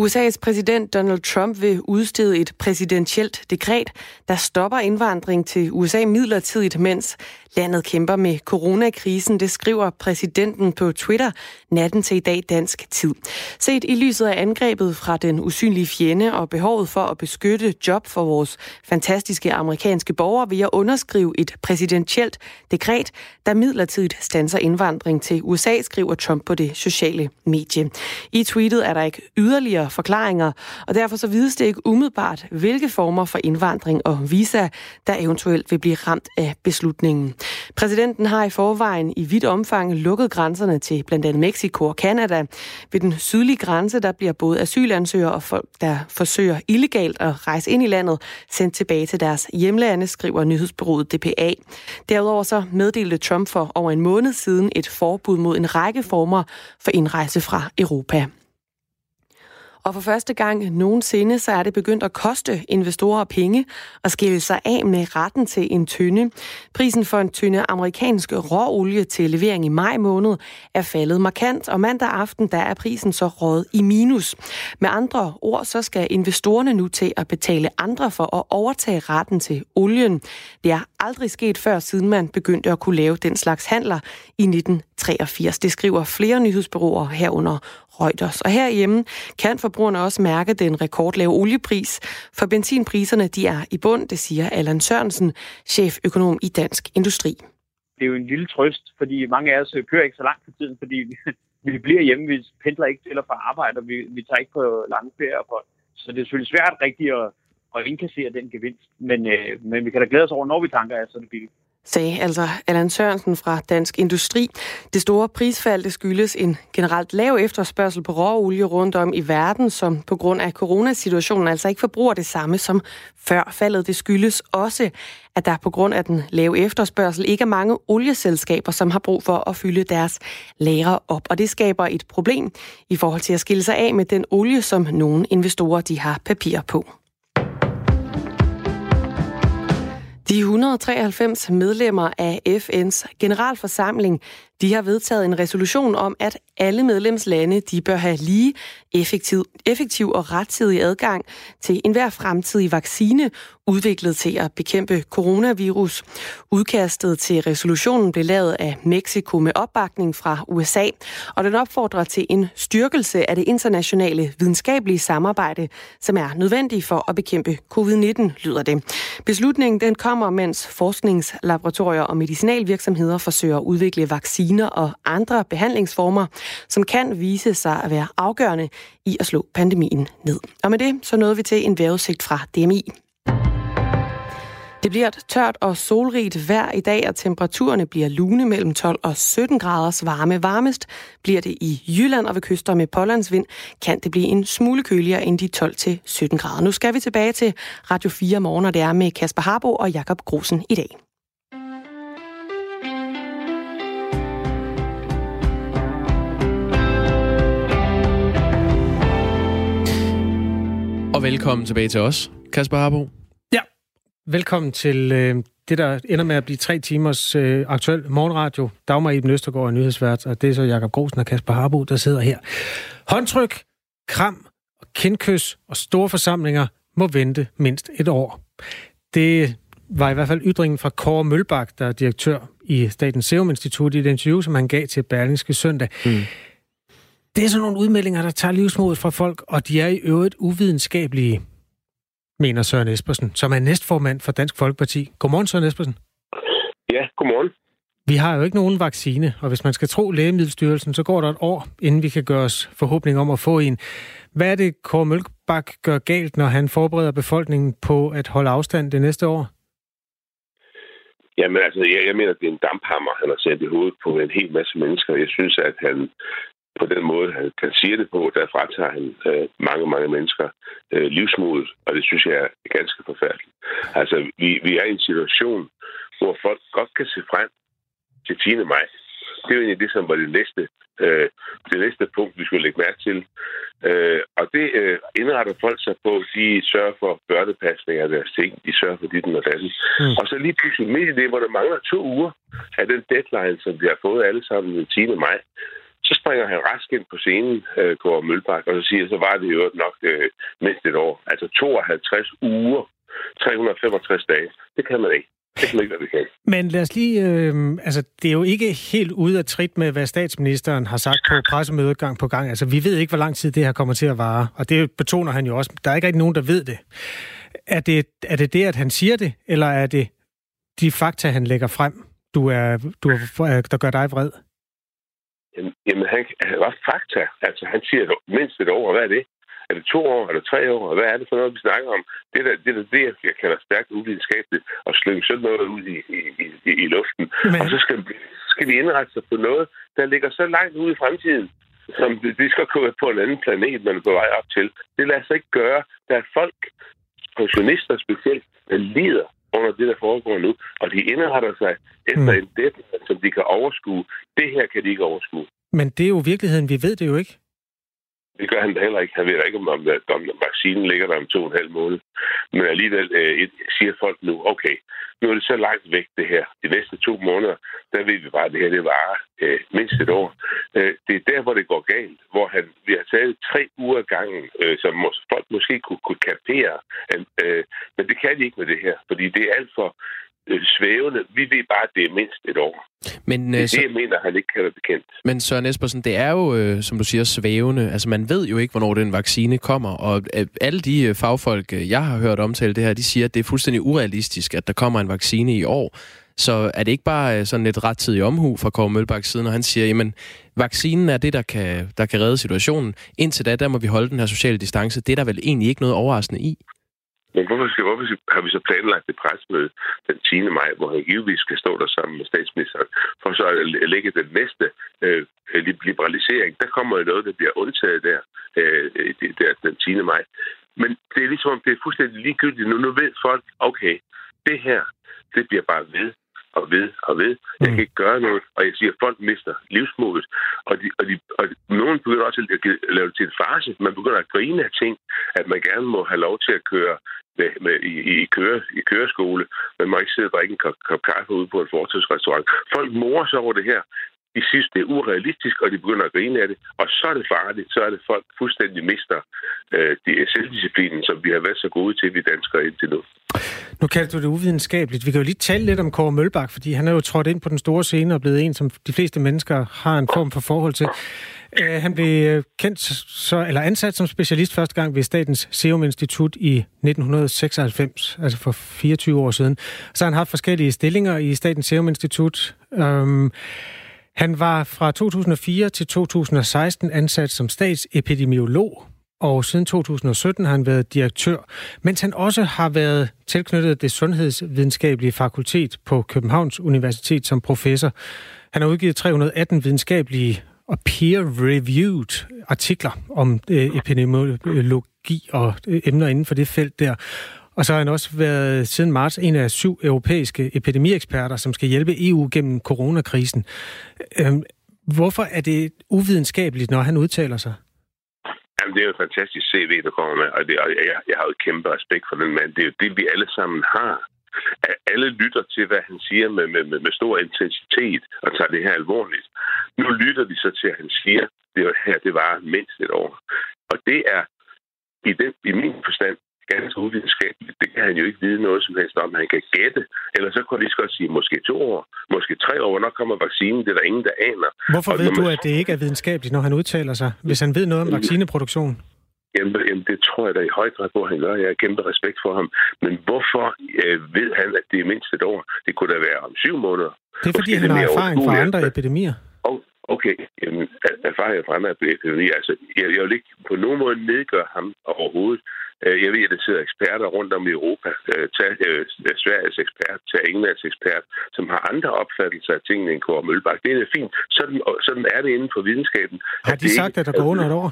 USA's præsident Donald Trump vil udstede et præsidentielt dekret, der stopper indvandring til USA midlertidigt, mens Landet kæmper med coronakrisen, det skriver præsidenten på Twitter natten til i dag dansk tid. Set i lyset af angrebet fra den usynlige fjende og behovet for at beskytte job for vores fantastiske amerikanske borgere, vil jeg underskrive et præsidentielt dekret, der midlertidigt stanser indvandring til USA, skriver Trump på det sociale medie. I tweetet er der ikke yderligere forklaringer, og derfor så vides det ikke umiddelbart, hvilke former for indvandring og visa, der eventuelt vil blive ramt af beslutningen. Præsidenten har i forvejen i vidt omfang lukket grænserne til blandt andet Mexico og Kanada. Ved den sydlige grænse, der bliver både asylansøgere og folk, der forsøger illegalt at rejse ind i landet, sendt tilbage til deres hjemlande, skriver nyhedsbureauet DPA. Derudover så meddelte Trump for over en måned siden et forbud mod en række former for indrejse fra Europa. Og for første gang nogensinde, så er det begyndt at koste investorer penge at skille sig af med retten til en tynde. Prisen for en tynde amerikansk råolie til levering i maj måned er faldet markant, og mandag aften der er prisen så råd i minus. Med andre ord, så skal investorerne nu til at betale andre for at overtage retten til olien. Det er aldrig sket før, siden man begyndte at kunne lave den slags handler i 1983. Det skriver flere nyhedsbureauer herunder Reuters. Og herhjemme kan forbrugerne også mærke den rekordlave oliepris, for benzinpriserne de er i bund, det siger Allan Sørensen, cheføkonom i Dansk Industri. Det er jo en lille trøst, fordi mange af os øh, kører ikke så langt for tiden, fordi vi, vi bliver hjemme, vi pendler ikke til og fra arbejde, og vi, vi tager ikke på lange ferieophold. Så det er selvfølgelig svært rigtigt at, at indkassere den gevinst, men, øh, men vi kan da glæde os over, når vi tanker, at så en det billigt sagde altså Allan Sørensen fra Dansk Industri. Det store prisfald det skyldes en generelt lav efterspørgsel på råolie rundt om i verden, som på grund af coronasituationen altså ikke forbruger det samme som før faldet. Det skyldes også, at der på grund af den lave efterspørgsel ikke er mange olieselskaber, som har brug for at fylde deres lagre op. Og det skaber et problem i forhold til at skille sig af med den olie, som nogle investorer de har papir på. De 193 medlemmer af FN's generalforsamling de har vedtaget en resolution om, at alle medlemslande de bør have lige effektiv, effektiv og rettidig adgang til enhver fremtidig vaccine udviklet til at bekæmpe coronavirus. Udkastet til resolutionen blev lavet af Mexico med opbakning fra USA, og den opfordrer til en styrkelse af det internationale videnskabelige samarbejde, som er nødvendig for at bekæmpe covid-19, lyder det. Beslutningen den kommer, mens forskningslaboratorier og medicinalvirksomheder forsøger at udvikle vacciner vacciner og andre behandlingsformer, som kan vise sig at være afgørende i at slå pandemien ned. Og med det så nåede vi til en vejrudsigt fra DMI. Det bliver tørt og solrigt vejr i dag, og temperaturerne bliver lune mellem 12 og 17 graders varme. Varmest bliver det i Jylland og ved kyster med pålandsvind, kan det blive en smule køligere end de 12 til 17 grader. Nu skal vi tilbage til Radio 4 morgen, og det er med Kasper Harbo og Jakob Grosen i dag. Og velkommen tilbage til os, Kasper Harbo. Ja, velkommen til øh, det, der ender med at blive tre timers øh, aktuel morgenradio. Dagmar Iben Østergaard er nyhedsvært, og det er så Jakob Grosen og Kasper Harbo, der sidder her. Håndtryk, kram, og kindkys og store forsamlinger må vente mindst et år. Det var i hvert fald ytringen fra Kåre Mølbak, der er direktør i Statens Serum Institut, i et interview, som han gav til Berlingske søndag. Mm. Det er sådan nogle udmeldinger, der tager livsmodet fra folk, og de er i øvrigt uvidenskabelige, mener Søren Espersen, som er næstformand for Dansk Folkeparti. Godmorgen, Søren Espersen. Ja, godmorgen. Vi har jo ikke nogen vaccine, og hvis man skal tro Lægemiddelstyrelsen, så går der et år, inden vi kan gøre os forhåbning om at få en. Hvad er det, Kåre Mølbak gør galt, når han forbereder befolkningen på at holde afstand det næste år? Jamen altså, jeg, jeg mener, det er en damphammer, han har sendt i hovedet på en hel masse mennesker. Jeg synes, at han på den måde, han, han siger det på, der fratager han øh, mange, mange mennesker øh, livsmodet, og det synes jeg er ganske forfærdeligt. Altså, vi, vi er i en situation, hvor folk godt kan se frem til 10. maj. Det er jo egentlig det, som var det næste, øh, det næste punkt, vi skulle lægge mærke til. Øh, og det øh, indretter folk sig på. De sørger for børnepasning af deres ting. De sørger for dit og datten. Mm. Og så lige pludselig midt i det, hvor der mangler to uger af den deadline, som vi har fået alle sammen den 10. maj, så springer han rask ind på scenen, øh, Kåre Mølbak, og så siger, så var det jo nok øh, mindst et år. Altså 52 uger, 365 dage. Det kan man ikke. Det kan ikke være bekendt. Men lad os lige... Øh, altså, det er jo ikke helt ude af trit med, hvad statsministeren har sagt på pressemødet gang på gang. Altså, vi ved ikke, hvor lang tid det her kommer til at vare. Og det betoner han jo også. Der er ikke rigtig nogen, der ved det. Er det er det, det at han siger det, eller er det de fakta, han lægger frem, du er, du er, der gør dig vred? Jamen, han, han var fakta. Altså, han siger mindst et år. Hvad er det? Er det to år? Er det tre år? Hvad er det for noget, vi snakker om? Det er det, er det jeg kalder stærkt uvidenskabeligt, at slynge sådan noget ud i, i, i, i luften. Men... Og så skal, skal vi indrette sig på noget, der ligger så langt ude i fremtiden, som vi skal komme på en anden planet, man er på vej op til. Det lader sig ikke gøre. Der er folk, pensionister specielt, der lider under det, der foregår nu, og de indretter sig efter mm. en deadline, som de kan overskue. Det her kan de ikke overskue. Men det er jo virkeligheden. Vi ved det jo ikke. Det gør han da heller ikke. Han ved ikke, om, om, om vaccinen ligger der om to og en halv måned. Men alligevel øh, siger folk nu, okay, nu er det så langt væk det her. De næste to måneder, der ved vi bare, at det her det varer øh, mindst et år. Øh, det er der, hvor det går galt. Hvor han, vi har taget tre uger gangen, øh, som mås- folk måske kunne, kunne kapere. Øh, men det kan de ikke med det her, fordi det er alt for øh, svævende. Vi ved bare, at det er mindst et år. Men, det er så... det, jeg mener, han ikke kan være bekendt. Men Søren Espersen, det er jo, øh, som du siger, svævende. Altså, man ved jo ikke, hvornår den vaccine kommer, og øh, alle de øh, fagfolk, øh, jeg har hørt omtale det her, de siger, at det er fuldstændig urealistisk, at der kommer en vaccine i år. Så er det ikke bare øh, sådan et rettidig omhu fra Kåre Mølbaks side, når han siger, jamen, vaccinen er det, der kan, der kan redde situationen. Indtil da, der må vi holde den her sociale distance. Det er der vel egentlig ikke noget overraskende i? Men hvorfor, skal, hvorfor har vi så planlagt et presmøde den 10. maj, hvor han givetvis skal stå der sammen med statsministeren, for så at lægge den næste øh, liberalisering. Der kommer jo noget, der bliver undtaget der, øh, der den 10. maj. Men det er ligesom, det er fuldstændig ligegyldigt. Nu, nu ved folk, okay, det her, det bliver bare ved og ved og ved. Jeg kan ikke gøre noget, og jeg siger, at folk mister livsmodet. Og, de, og, de, og nogen begynder også at lave det til en farse. Man begynder at grine af ting, at man gerne må have lov til at køre med, med, i, i, køre, i køreskole. Man må ikke sidde og drikke en kop, kop kaffe ude på en fortidsrestaurant. Folk morer sig over det her. De synes, det er urealistisk, og de begynder at grine af det. Og så er det farligt. Så er det folk fuldstændig mister øh, de selvdisciplinen, som vi har været så gode til, vi danskere indtil nu. Nu kalder du det uvidenskabeligt. Vi kan jo lige tale lidt om Kåre Mølbak, fordi han er jo trådt ind på den store scene og blevet en, som de fleste mennesker har en form for forhold til. Øh, han blev øh, kendt så, eller ansat som specialist første gang ved Statens Serum Institut i 1996, altså for 24 år siden. Så har han haft forskellige stillinger i Statens Serum Institut. Um, han var fra 2004 til 2016 ansat som statsepidemiolog og siden 2017 har han været direktør, mens han også har været tilknyttet det sundhedsvidenskabelige fakultet på Københavns Universitet som professor. Han har udgivet 318 videnskabelige og peer-reviewed artikler om øh, epidemiologi og øh, emner inden for det felt der. Og så har han også været siden marts en af syv europæiske epidemieksperter, som skal hjælpe EU gennem coronakrisen. Øhm, hvorfor er det uvidenskabeligt, når han udtaler sig? Jamen, det er jo et fantastisk CV, der kommer med, og, det, og jeg, jeg har jo kæmpe respekt for den mand. Det er jo det, vi alle sammen har. At alle lytter til, hvad han siger med, med, med, med stor intensitet og tager det her alvorligt. Nu lytter vi så til, at han siger, det her, det var mindst et år. Og det er i, den, i min forstand ganske uvidenskabeligt. Det kan han jo ikke vide noget som helst om. Han kan gætte. Eller så kunne de godt sige, måske to år, måske tre år, hvornår kommer vaccinen? Det er der ingen, der aner. Hvorfor og ved man... du, at det ikke er videnskabeligt, når han udtaler sig, hvis han ved noget om vaccineproduktion? Jamen, jamen, det tror jeg da i høj grad på, han gør. Jeg har kæmpe respekt for ham. Men hvorfor øh, ved han, at det er mindst et år? Det kunne da være om syv måneder. Det er, fordi Måske han har erfaring fra andre epidemier. Okay, jamen, erfaring fra andre epidemi, altså, jeg, jeg vil ikke på nogen måde nedgøre ham overhovedet. Øh, jeg ved, at der sidder eksperter rundt om i Europa. Øh, tag øh, Sveriges ekspert, tag Englands ekspert, som har andre opfattelser af tingene end Kåre Mølbak. Det er fint. Sådan, sådan er det inden for videnskaben. Har de sagt, at der går under et år?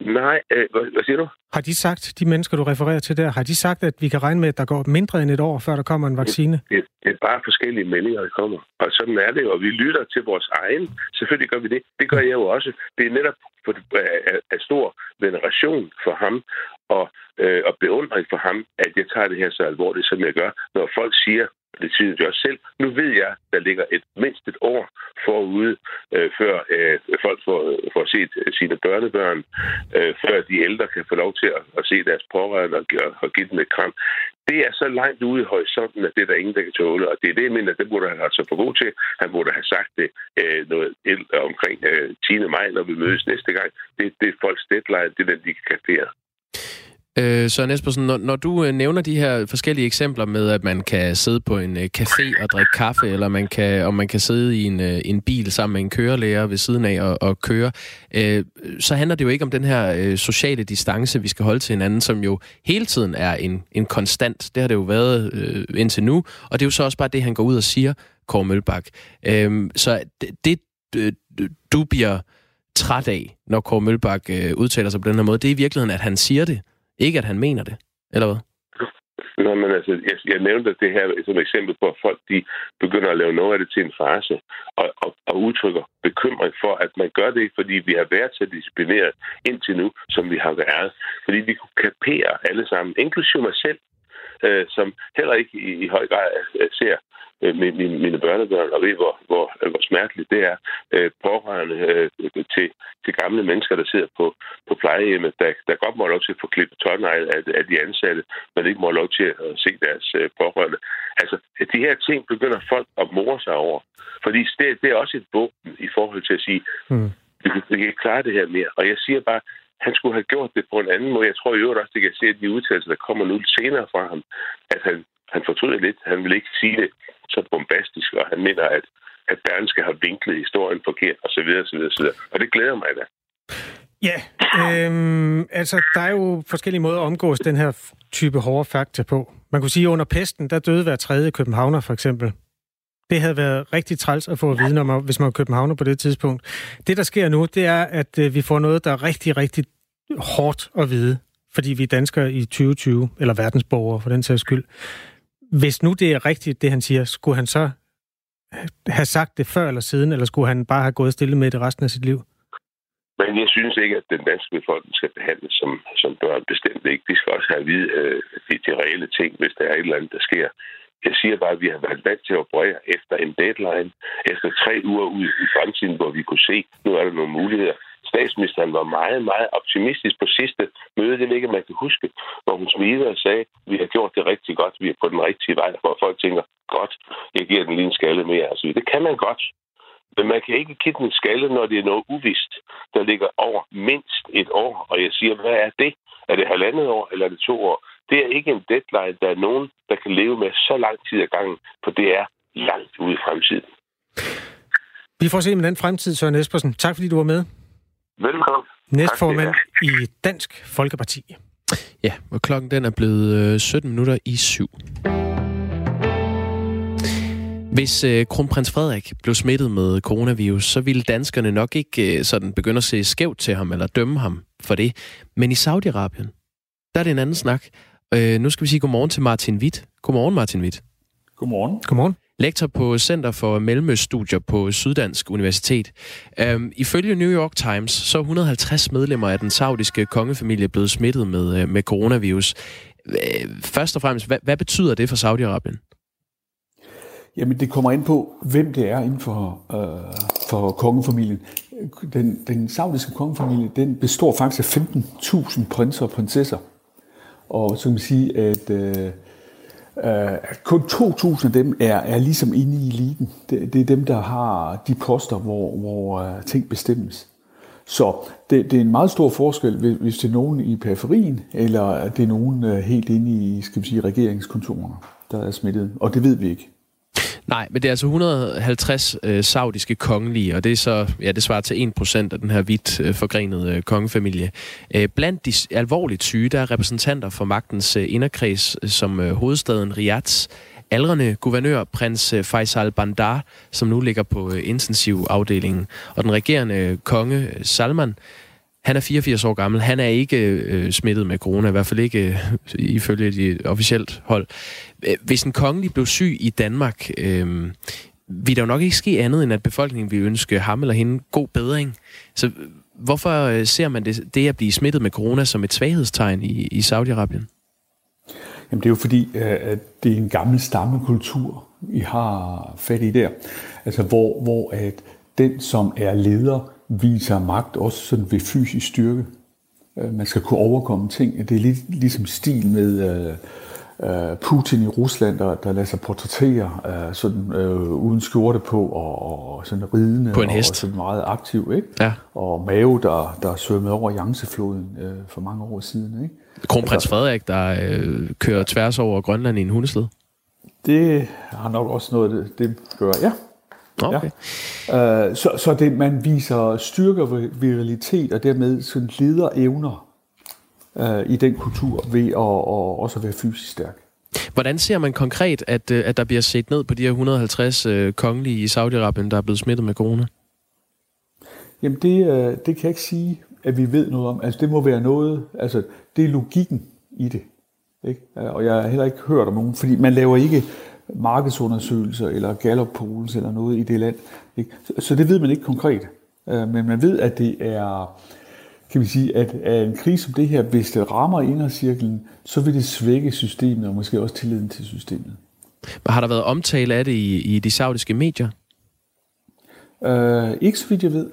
Nej, øh, hvad, hvad siger du? Har de sagt, de mennesker, du refererer til der, har de sagt, at vi kan regne med, at der går mindre end et år, før der kommer en vaccine? Det, det, er bare forskellige meldinger, der kommer. Og sådan er det, og vi lytter til vores egen. Selvfølgelig gør vi det. Det gør jeg jo også. Det er netop for, af, af stor veneration for ham og, øh, og beundring for ham, at jeg tager det her så alvorligt, som jeg gør. Når folk siger, det siger jeg også selv. Nu ved jeg, der ligger et mindst et år forude, øh, før øh, folk får, får set øh, sine børnebørn, øh, før de ældre kan få lov til at, at se deres pårørende og, og, og give dem et kram. Det er så langt ude i horisonten, at det er der ingen, der kan tåle. Og det er det, jeg mener, det burde han altså for god til. Han burde have sagt det øh, noget omkring øh, 10. maj, når vi mødes næste gang. Det, det er folks deadline, det er den, de kan kapere. Øh, Søren Espersen, når, når du øh, nævner de her forskellige eksempler med, at man kan sidde på en øh, café og drikke kaffe, eller man kan, og man kan sidde i en, øh, en bil sammen med en kørelærer ved siden af og, og køre, øh, så handler det jo ikke om den her øh, sociale distance, vi skal holde til hinanden, som jo hele tiden er en, en konstant. Det har det jo været øh, indtil nu, og det er jo så også bare det, han går ud og siger, Kåre Mølbak. Øhm, øh, så det, det du bliver træt af, når Kåre Mølbak øh, udtaler sig på den her måde, det er i virkeligheden, at han siger det. Ikke at han mener det, eller hvad? Nå, men altså, jeg, jeg nævnte det her som eksempel på, at folk de begynder at lave noget af det til en farse, og, og, og udtrykker bekymring for, at man gør det fordi vi har været så disciplineret indtil nu, som vi har været. Fordi vi kunne kapere alle sammen, inklusive mig selv, øh, som heller ikke i, i høj grad øh, ser øh, mine, mine børnebørn, og ved, hvor, hvor, hvor smerteligt det er. Øh, pårørende øh, til, til gamle mennesker, der sidder på, på plejehjemmet, der, der godt må lov til at få klippet tårnegl af, af de ansatte, men ikke må lov til at se deres øh, pårørende. Altså, de her ting begynder folk at more sig over. Fordi det, det er også et våben i forhold til at sige, mm. vi kan ikke klare det her mere. Og jeg siger bare, han skulle have gjort det på en anden måde. Jeg tror i øvrigt også, det kan se, at de udtalelser, der kommer nu senere fra ham, at han, han fortryder lidt. Han vil ikke sige det så bombastisk, og han mener, at, at skal har vinklet historien forkert, osv. osv., osv. Og det glæder mig da. Ja, øhm, altså der er jo forskellige måder at omgås den her type hårde fakta på. Man kunne sige, at under pesten, der døde hver tredje københavner for eksempel. Det havde været rigtig træls at få at vide, om, hvis man var københavner på det tidspunkt. Det, der sker nu, det er, at øh, vi får noget, der er rigtig, rigtig hårdt at vide, fordi vi er danskere i 2020, eller verdensborgere for den sags skyld. Hvis nu det er rigtigt, det han siger, skulle han så have sagt det før eller siden, eller skulle han bare have gået stille med det resten af sit liv? Men jeg synes ikke, at den danske befolkning skal behandles som, som børn bestemt ikke. De skal også have at vide øh, de, de reelle ting, hvis der er et eller andet, der sker. Jeg siger bare, at vi har været vant til at operere efter en deadline, efter tre uger ud i fremtiden, hvor vi kunne se, at nu er der nogle muligheder. Statsministeren var meget, meget optimistisk på sidste møde, det ikke, man kan huske, hvor hun smidte og sagde, at vi har gjort det rigtig godt, vi er på den rigtige vej, hvor folk tænker, godt, jeg giver den lige en skalle mere. Altså, det kan man godt. Men man kan ikke give den en skalle, når det er noget uvist, der ligger over mindst et år. Og jeg siger, hvad er det? Er det halvandet år, eller er det to år? Det er ikke en deadline, der er nogen, der kan leve med så lang tid ad gangen, for det er langt ude i fremtiden. Vi får se med den fremtid, Søren Espersen. Tak fordi du var med. Velkommen. Næstformand i Dansk Folkeparti. Ja, og klokken den er blevet 17 øh, minutter i syv. Hvis øh, kronprins Frederik blev smittet med coronavirus, så ville danskerne nok ikke øh, sådan begynde at se skævt til ham eller dømme ham for det. Men i Saudi-Arabien, der er det en anden snak. Øh, nu skal vi sige godmorgen til Martin Witt. Godmorgen, Martin Witt. Godmorgen. Godmorgen. Lektor på Center for Mellemøststudier på Syddansk Universitet. Øhm, ifølge New York Times, så er 150 medlemmer af den saudiske kongefamilie blevet smittet med, øh, med coronavirus. Øh, først og fremmest, hvad, hvad betyder det for Saudi-Arabien? Jamen, det kommer ind på, hvem det er inden for, øh, for kongefamilien. Den, den saudiske kongefamilie, den består faktisk af 15.000 prinser og prinsesser. Og så kan man sige, at, øh, at kun 2.000 af dem er, er ligesom inde i eliten. Det, det er dem, der har de poster, hvor, hvor uh, ting bestemmes. Så det, det er en meget stor forskel, hvis det er nogen i periferien, eller det er nogen øh, helt inde i skal vi sige, regeringskontorerne, der er smittet. Og det ved vi ikke. Nej, men det er altså 150 øh, saudiske kongelige, og det er så, ja, det svarer til 1% af den her vidt øh, forgrenede øh, kongefamilie. Øh, blandt de alvorligt syge, der er repræsentanter for magtens øh, inderkreds, øh, som øh, hovedstaden Riyadh, aldrende guvernør, prins øh, Faisal Bandar, som nu ligger på øh, intensivafdelingen, og den regerende øh, konge Salman, han er 84 år gammel. Han er ikke øh, smittet med corona, i hvert fald ikke øh, ifølge de officielt hold. Øh, hvis en kongelig blev syg i Danmark, øh, vil der jo nok ikke ske andet, end at befolkningen vil ønske ham eller hende god bedring. Så øh, hvorfor øh, ser man det, det at blive smittet med corona som et svaghedstegn i, i Saudi-Arabien? Jamen det er jo fordi, at det er en gammel stammekultur, I har fat i der. Altså hvor, hvor at den, som er leder, viser magt også sådan ved fysisk styrke. Øh, man skal kunne overkomme ting. Det er lidt ligesom stil med uh, Putin i Rusland, der, der lader sig portrættere sådan, uh, uden skjorte på og, og sådan ridende på en hest. og sådan meget aktiv. Ikke? Ja. Og Mao, der, der svømmede over Yangtze-floden for mange år siden. Ikke? Kronprins altså, Frederik, der kører tværs over Grønland i en hundesled. Det har nok også noget, det, det gør, ja. Okay. Ja. Uh, så så det, man viser styrke og viralitet, og dermed sådan lederevner uh, i den kultur, ved at og også være fysisk stærk. Hvordan ser man konkret, at, at der bliver set ned på de her 150 uh, kongelige i Saudi-Arabien, der er blevet smittet med corona? Jamen, det, uh, det kan jeg ikke sige, at vi ved noget om. Altså, det må være noget, altså, det er logikken i det. Ikke? Og jeg har heller ikke hørt om nogen, fordi man laver ikke markedsundersøgelser eller gallup polls eller noget i det land. Ikke? Så det ved man ikke konkret. Øh, men man ved, at det er, kan vi sige, at, en krise som det her, hvis det rammer indercirklen, så vil det svække systemet og måske også tilliden til systemet. Har der været omtale af det i, i de saudiske medier? Uh, ikke så vidt jeg ved.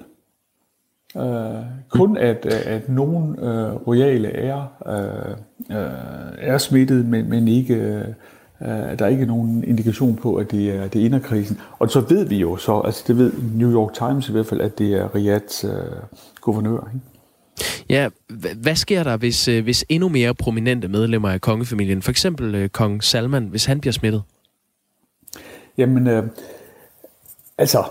Uh, kun at, at nogen uh, royale er, uh, uh, er smittet, men, men ikke Uh, der er ikke nogen indikation på, at det er, det er inderkrisen. Og så ved vi jo så, altså det ved New York Times i hvert fald, at det er Riyadhs uh, guvernør. Ikke? Ja, hvad sker der, hvis, hvis endnu mere prominente medlemmer af kongefamilien, for eksempel uh, kong Salman, hvis han bliver smittet? Jamen, uh, altså,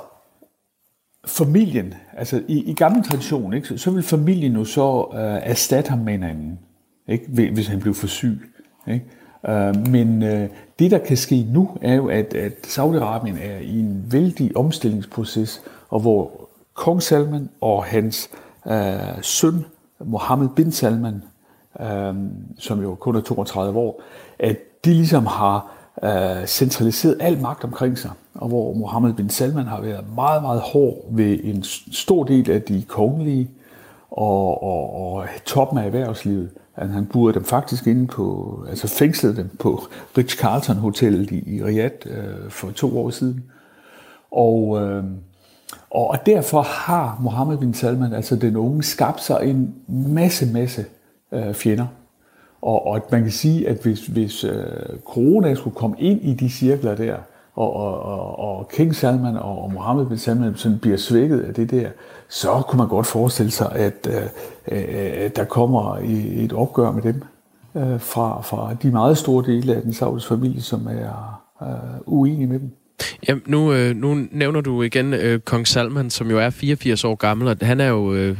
familien, altså i, i gamle tradition, ikke, så, så vil familien jo så uh, erstatte ham med en anden, ikke, hvis han bliver for syg. Ikke? Øh, men øh, det, der kan ske nu, er jo, at, at Saudi-Arabien er i en vældig omstillingsproces, og hvor kong Salman og hans øh, søn, Mohammed bin Salman, øh, som jo kun er 32 år, at de ligesom har øh, centraliseret al magt omkring sig, og hvor Mohammed bin Salman har været meget, meget hård ved en stor del af de kongelige og, og, og toppen af erhvervslivet at han burde dem faktisk inde på, altså fængslede dem på Rich Carlton Hotellet i, i Riyadh øh, for to år siden. Og, øh, og derfor har Mohammed bin Salman, altså den unge, skabt sig en masse, masse øh, fjender. Og, og at man kan sige, at hvis, hvis øh, corona skulle komme ind i de cirkler der, og, og, og, og King Salman og, og Mohammed bin Salman sådan bliver svækket af det der, så kunne man godt forestille sig, at øh, øh, der kommer et opgør med dem øh, fra, fra de meget store dele af den saudiske familie, som er øh, uenige med dem. Ja, nu, øh, nu nævner du igen øh, kong Salman, som jo er 84 år gammel, og han er jo øh,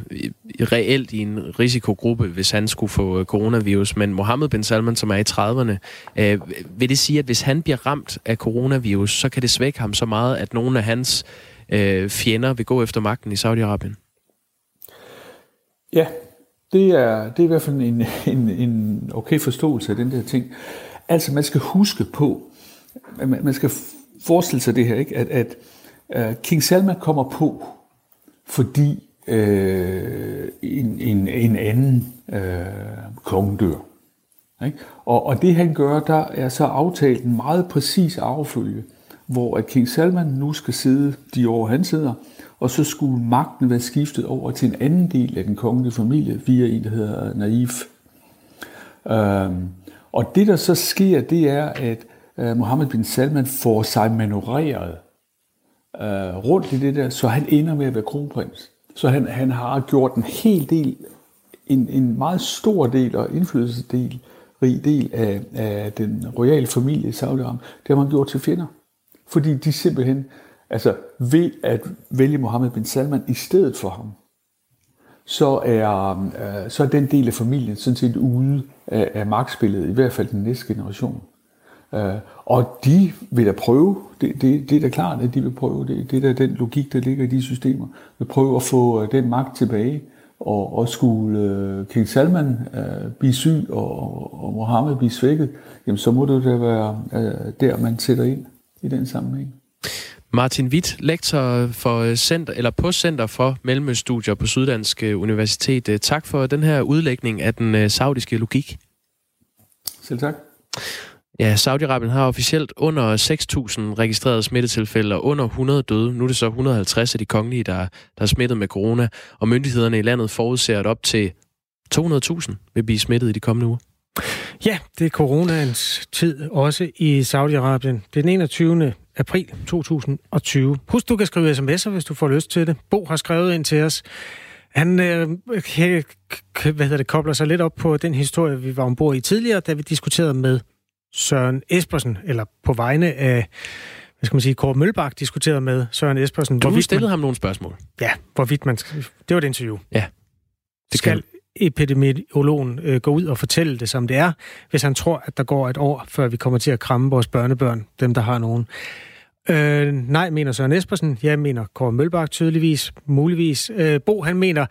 reelt i en risikogruppe, hvis han skulle få øh, coronavirus. Men Mohammed bin Salman, som er i 30'erne, øh, vil det sige, at hvis han bliver ramt af coronavirus, så kan det svække ham så meget, at nogle af hans øh, fjender vil gå efter magten i Saudi-Arabien? Ja, det er, det er i hvert fald en, en, en okay forståelse af den der ting. Altså, man skal huske på, man, man skal forestille sig det her, ikke? at, at uh, King Salman kommer på, fordi uh, en, en, en anden uh, konge dør. Ikke? Og, og det han gør, der er så aftalt en meget præcis affølge, hvor at King Salman nu skal sidde de år, han sidder, og så skulle magten være skiftet over til en anden del af den kongelige familie via en, der hedder Naif. Øhm, og det, der så sker, det er, at uh, Mohammed bin Salman får sig manøvreret uh, rundt i det der, så han ender med at være kronprins. Så han, han har gjort en hel del, en, en meget stor del og indflydelsesdel, rig del af, af den royale familie i Saudi-Arabien, det har man gjort til fjender. Fordi de simpelthen, altså ved at vælge Mohammed bin Salman i stedet for ham, så er, øh, så er den del af familien sådan set ude af, af magtspillet, i hvert fald den næste generation. Øh, og de vil da prøve, det, det, det er da klart, at de vil prøve, det, det er da den logik, der ligger i de systemer, vil prøve at få øh, den magt tilbage, og, og skulle øh, King Salman øh, blive syg, og, og Mohammed blive svækket, jamen så må det da være øh, der, man sætter ind i den sammenhæng. Martin Witt, lektor for center, eller på Center for Mellemøststudier på Syddansk Universitet. Tak for den her udlægning af den saudiske logik. Selv tak. Ja, Saudi-Arabien har officielt under 6.000 registrerede smittetilfælde og under 100 døde. Nu er det så 150 af de kongelige, der, der er smittet med corona, og myndighederne i landet forudser, at op til 200.000 vil blive smittet i de kommende uger. Ja, det er coronaens tid også i Saudi-Arabien. Det er den 21. april 2020. Husk, du kan skrive sms'er, hvis du får lyst til det. Bo har skrevet ind til os. Han øh, hvad hedder det, kobler sig lidt op på den historie, vi var ombord i tidligere, da vi diskuterede med Søren Espersen, eller på vegne af hvad skal man sige, Kåre Mølbak diskuterede med Søren Espersen. Du stillede man, ham nogle spørgsmål. Ja, hvorvidt man... Det var et interview. Ja. Det skal epidemiologen øh, gå ud og fortælle det, som det er, hvis han tror, at der går et år, før vi kommer til at kramme vores børnebørn, dem der har nogen. Øh, nej, mener Søren Espersen. Jeg mener Kåre Mølbak tydeligvis, muligvis. Øh, Bo, han mener,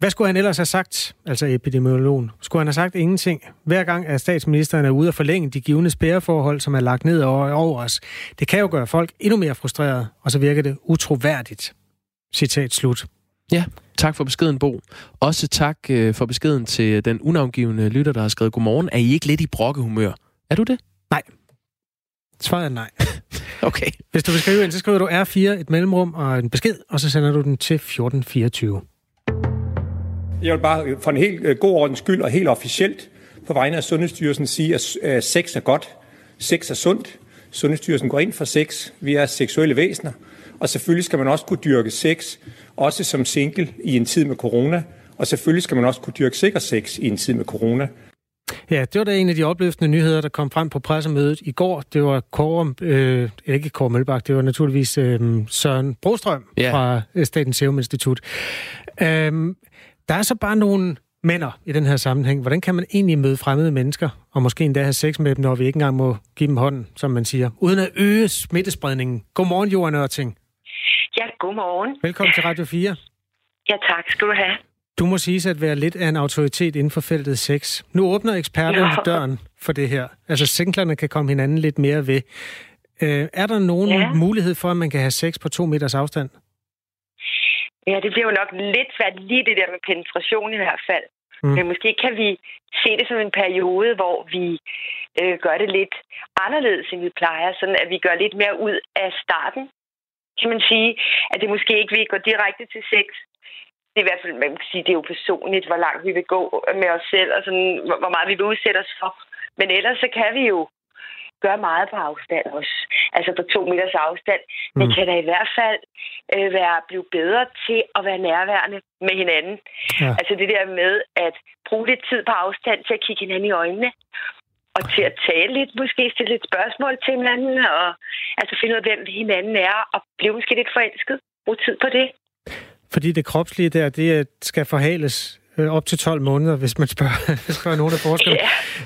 hvad skulle han ellers have sagt, altså epidemiologen? Skulle han have sagt ingenting? Hver gang, at statsministeren er ude og forlænge de givende spærreforhold, som er lagt ned over, over os, det kan jo gøre folk endnu mere frustrerede, og så virker det utroværdigt. Citat slut. Ja, tak for beskeden, Bo. Også tak øh, for beskeden til den unavngivende lytter, der har skrevet godmorgen. Er I ikke lidt i brokkehumør? Er du det? Nej. Svaret er nej. okay. Hvis du vil skrive ind, så skriver du R4, et mellemrum og en besked, og så sender du den til 1424. Jeg vil bare for en helt øh, god ordens skyld og helt officielt på vegne af Sundhedsstyrelsen sige, at øh, sex er godt, sex er sundt. Sundhedsstyrelsen går ind for sex. Vi er seksuelle væsener. Og selvfølgelig skal man også kunne dyrke sex, også som single i en tid med corona. Og selvfølgelig skal man også kunne dyrke sikker sex i en tid med corona. Ja, det var da en af de opløftende nyheder, der kom frem på pressemødet i går. Det var Kåre, øh, ikke Kåre Mølbak, det var naturligvis øh, Søren Brostrøm ja. fra Statens Serum Institut. Øh, der er så bare nogle mænder i den her sammenhæng. Hvordan kan man egentlig møde fremmede mennesker, og måske endda have sex med dem, når vi ikke engang må give dem hånden, som man siger, uden at øge smittespredningen? Godmorgen, Johan Ørting. Ja, godmorgen. Velkommen til Radio 4. Ja, tak skal du have. Du må sige at være lidt af en autoritet inden for feltet sex. Nu åbner eksperterne ja. døren for det her. Altså, singlerne kan komme hinanden lidt mere ved. Øh, er der nogen ja. mulighed for, at man kan have sex på to meters afstand? Ja, det bliver jo nok lidt svært lige det der med penetration i hvert fald. Mm. Men måske kan vi se det som en periode, hvor vi øh, gør det lidt anderledes, end vi plejer. Sådan at vi gør lidt mere ud af starten, kan man sige. At det måske ikke vil gå direkte til sex. Det er i hvert fald, man kan sige, det er jo personligt, hvor langt vi vil gå med os selv, og sådan, hvor meget vi vil udsætte os for. Men ellers så kan vi jo gør meget på afstand også. Altså på to meters afstand. Men mm. kan da i hvert fald øh, være blive bedre til at være nærværende med hinanden. Ja. Altså det der med at bruge lidt tid på afstand til at kigge hinanden i øjnene. Og til at tale lidt, måske stille lidt spørgsmål til hinanden, og altså finde ud af, hvem hinanden er, og blive måske lidt forelsket. Brug tid på det. Fordi det kropslige der, det skal forhales øh, op til 12 måneder, hvis man spørger, spørger nogen af forskerne.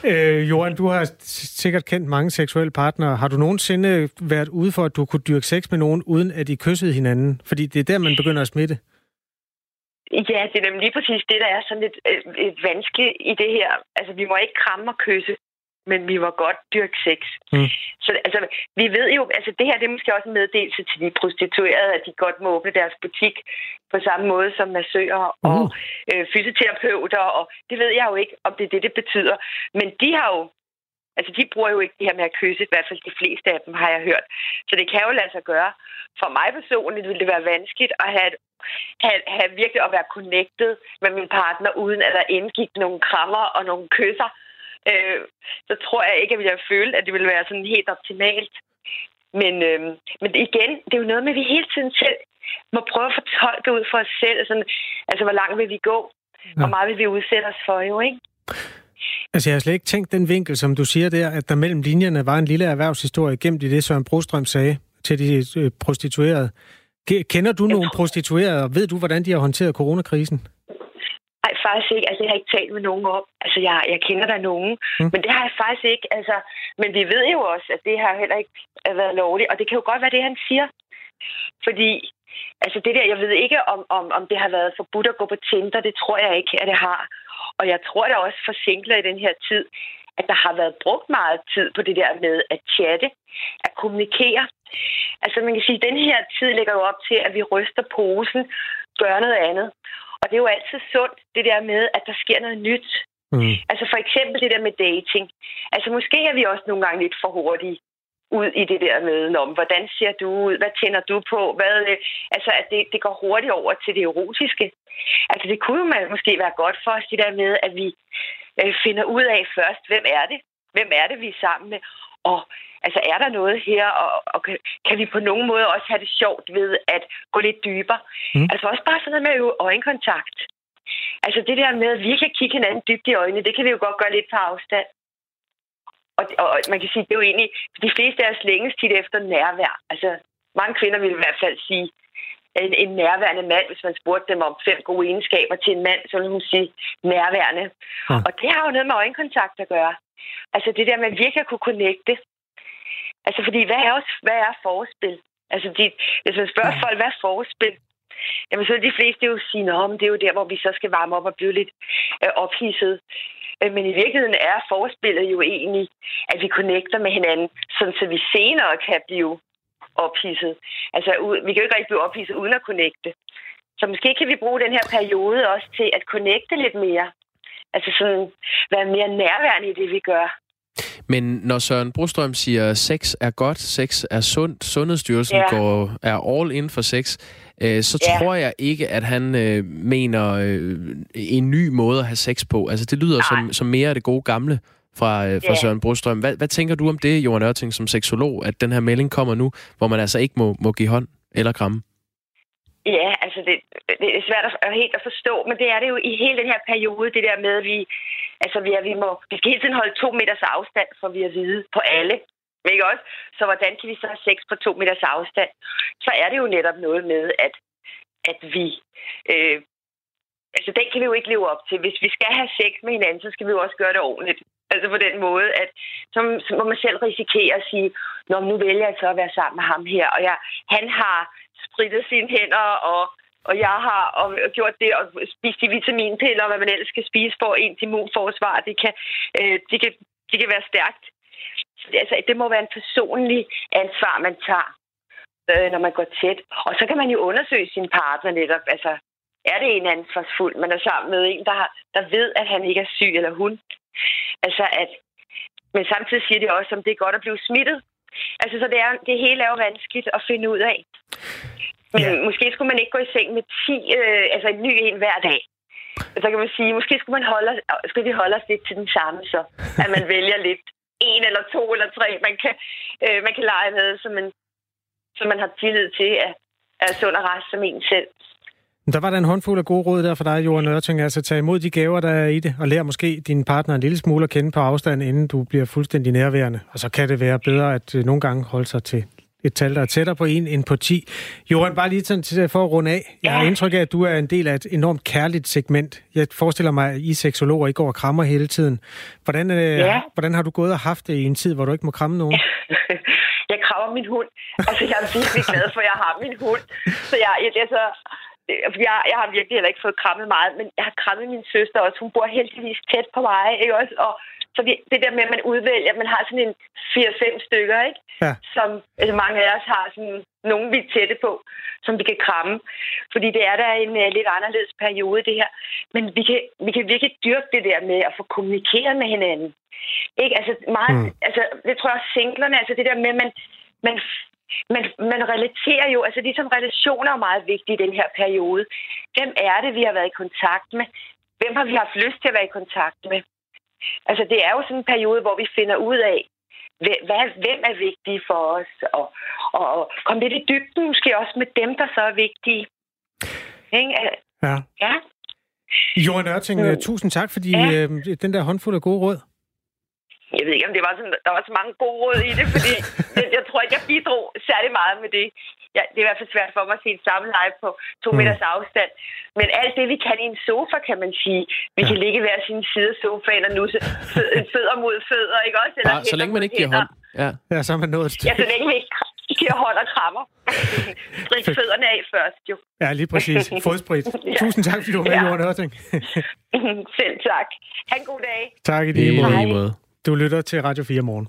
Yeah. Øh, Johan, du har sikkert kendt mange seksuelle partnere. Har du nogensinde været ude for, at du kunne dyrke sex med nogen, uden at I kyssede hinanden? Fordi det er der, man begynder at smitte. Ja, det er nemlig lige præcis det, der er sådan lidt, øh, vanskeligt i det her. Altså, vi må ikke kramme og kysse men vi var godt dyrke sex. Mm. Så altså, vi ved jo, altså det her det er måske også en meddelelse til de prostituerede, at de godt må åbne deres butik på samme måde som massører mm. og øh, fysioterapeuter, og det ved jeg jo ikke, om det er det, det betyder. Men de har jo Altså, de bruger jo ikke det her med at kysse, i hvert fald de fleste af dem har jeg hørt. Så det kan jo lade sig gøre. For mig personligt ville det være vanskeligt at have, have, have virkelig at være connected med min partner, uden at der indgik nogle krammer og nogle kysser øh, så tror jeg ikke, at jeg ville føle, at det ville være sådan helt optimalt. Men, øh, men igen, det er jo noget med, at vi hele tiden selv må prøve at fortolke ud for os selv. Sådan, altså, hvor langt vil vi gå? Ja. Hvor meget vil vi udsætte os for, jo, ikke? Altså, jeg har slet ikke tænkt den vinkel, som du siger der, at der mellem linjerne var en lille erhvervshistorie gemt i det, Søren Brostrøm sagde. til de øh, prostituerede. Kender du nogle prostituerede, og ved du, hvordan de har håndteret coronakrisen? Faktisk ikke. Altså, jeg har ikke talt med nogen om. Altså, jeg, jeg kender der nogen. Mm. Men det har jeg faktisk ikke. Altså, men vi ved jo også, at det har heller ikke været lovligt. Og det kan jo godt være det, han siger. Fordi, altså det der, jeg ved ikke, om, om, om det har været forbudt at gå på Tinder. Det tror jeg ikke, at det har. Og jeg tror da også for singler i den her tid, at der har været brugt meget tid på det der med at chatte, at kommunikere. Altså man kan sige, at den her tid ligger jo op til, at vi ryster posen, gør noget andet. Og det er jo altid sundt, det der med, at der sker noget nyt. Mm. Altså for eksempel det der med dating. Altså måske er vi også nogle gange lidt for hurtige ud i det der med, om hvordan ser du ud, hvad tænder du på, hvad, øh, altså at det, det går hurtigt over til det erotiske. Altså det kunne jo måske være godt for os, det der med, at vi øh, finder ud af først, hvem er det? Hvem er det, vi er sammen med? Og altså, er der noget her, og, og kan, kan vi på nogen måde også have det sjovt ved at gå lidt dybere? Mm. Altså også bare sådan noget med øjenkontakt. Altså det der med, at vi kan kigge hinanden dybt i øjnene, det kan vi jo godt gøre lidt på afstand. Og, og man kan sige, det er jo egentlig, de fleste af os længes tit efter nærvær. Altså mange kvinder vil i hvert fald sige, en, en nærværende mand, hvis man spurgte dem om fem gode egenskaber til en mand, så ville hun sige nærværende. Ja. Og det har jo noget med øjenkontakt at gøre. Altså det der med virkelig at kunne connecte. Altså fordi, hvad er, også, hvad er forspil? Altså de, hvis man spørger ja. folk, hvad er forspil? Jamen så vil de fleste jo sige, at det er jo der, hvor vi så skal varme op og blive lidt øh, ophidset. Øh, men i virkeligheden er forspillet jo egentlig, at vi connecter med hinanden, sådan så vi senere kan blive ophidset. Altså, vi kan jo ikke rigtig blive ophidset uden at connecte. Så måske kan vi bruge den her periode også til at connecte lidt mere. Altså sådan være mere nærværende i det, vi gør. Men når Søren Brostrøm siger, at sex er godt, sex er sundt, Sundhedsstyrelsen ja. går, er all in for sex, øh, så ja. tror jeg ikke, at han øh, mener øh, en ny måde at have sex på. Altså det lyder som, som mere af det gode gamle fra, øh, fra yeah. Søren Brostrøm. Hvad, hvad tænker du om det, Johan Ørting, som seksolog, at den her melding kommer nu, hvor man altså ikke må, må give hånd eller kramme? Ja, altså det, det er svært at, helt at forstå, men det er det jo i hele den her periode, det der med, at vi, altså vi, er, vi, må, vi skal hele tiden holde to meters afstand, for vi at vide på alle. Ikke også? Så hvordan kan vi så have sex på to meters afstand? Så er det jo netop noget med, at, at vi øh, altså den kan vi jo ikke leve op til. Hvis vi skal have sex med hinanden, så skal vi jo også gøre det ordentligt. Altså på den måde, at så, så må man selv risikere at sige, Nå, nu vælger jeg så at være sammen med ham her, og jeg, han har spritet sine hænder, og, og jeg har og, og gjort det, og spist de vitaminpiller, og hvad man ellers skal spise for ens immunforsvar. Det kan, øh, det kan, det kan være stærkt. Så det, altså, det må være en personlig ansvar, man tager, øh, når man går tæt. Og så kan man jo undersøge sin partner netop. Altså, er det en ansvarsfuld, man er sammen med en, der, har, der ved, at han ikke er syg eller hun. Altså at, men samtidig siger de også, om det er godt at blive smittet. Altså, så det, er, det hele er jo vanskeligt at finde ud af. Men ja. måske skulle man ikke gå i seng med 10, øh, altså en ny en hver dag. Så kan man sige, måske skulle, man holde, skulle vi holde os lidt til den samme, så at man vælger lidt en eller to eller tre, man kan, øh, man kan lege med, som man, som man har tillid til, at er sund og rest som en selv. Der var der en håndfuld af gode råd der for dig, Johan Ørting. Altså tage imod de gaver, der er i det, og lær måske din partner en lille smule at kende på afstand, inden du bliver fuldstændig nærværende. Og så kan det være bedre at øh, nogle gange holde sig til et tal, der er tættere på en end på 10. Johan, bare lige til for at runde af. Jeg har indtryk af, at du er en del af et enormt kærligt segment. Jeg forestiller mig, at I seksologer ikke går og krammer hele tiden. Hvordan, øh, ja. hvordan har du gået og haft det i en tid, hvor du ikke må kramme nogen? jeg krammer min hund. Altså, jeg er virkelig glad for, at jeg har min hund. Så jeg, jeg, altså, jeg, jeg har virkelig heller ikke fået krammet meget, men jeg har krammet min søster også. Hun bor heldigvis tæt på mig, ikke også? Og så det, det der med, at man udvælger, at man har sådan en 4-5 stykker, ikke? Ja. Som altså mange af os har sådan nogen, vi er tætte på, som vi kan kramme. Fordi det er der en uh, lidt anderledes periode, det her. Men vi kan, vi kan virkelig dyrke det der med at få kommunikeret med hinanden. Ikke? Altså, meget, mm. altså, det tror jeg også singlerne, altså det der med, at man, man man, man relaterer jo, altså ligesom relationer er meget vigtige i den her periode. Hvem er det, vi har været i kontakt med? Hvem har vi haft lyst til at være i kontakt med? Altså det er jo sådan en periode, hvor vi finder ud af, hvad, hvem er vigtige for os, og, og, og komme lidt i dybden måske også med dem, der så er vigtige. Ikke? Ja. ja. Johan Ørting, mm. tusind tak, fordi ja. øh, den der håndfuld af gode råd. Jeg ved ikke, om det var sådan, der var så mange gode råd i det, fordi jeg, jeg tror ikke, jeg bidrog særlig meget med det. Ja, det er i hvert fald svært for mig at se et samme live på to mm. meters afstand. Men alt det, vi kan i en sofa, kan man sige. Vi ja. kan ligge hver sin side af sofaen og nusse fødder mod fødder, ikke også? Eller Bare, så længe man ikke giver hånd. Ja. ja, så er man nået et stykke. Ja, så længe vi ikke giver hånd og krammer. Strik fødderne af først, jo. Ja, lige præcis. Fodsprit. ja. Tusind tak, fordi du var med, ja. Johan Ørting. Selv tak. Ha' en god dag. Tak i lige måde. Du lytter til Radio 4 morgen.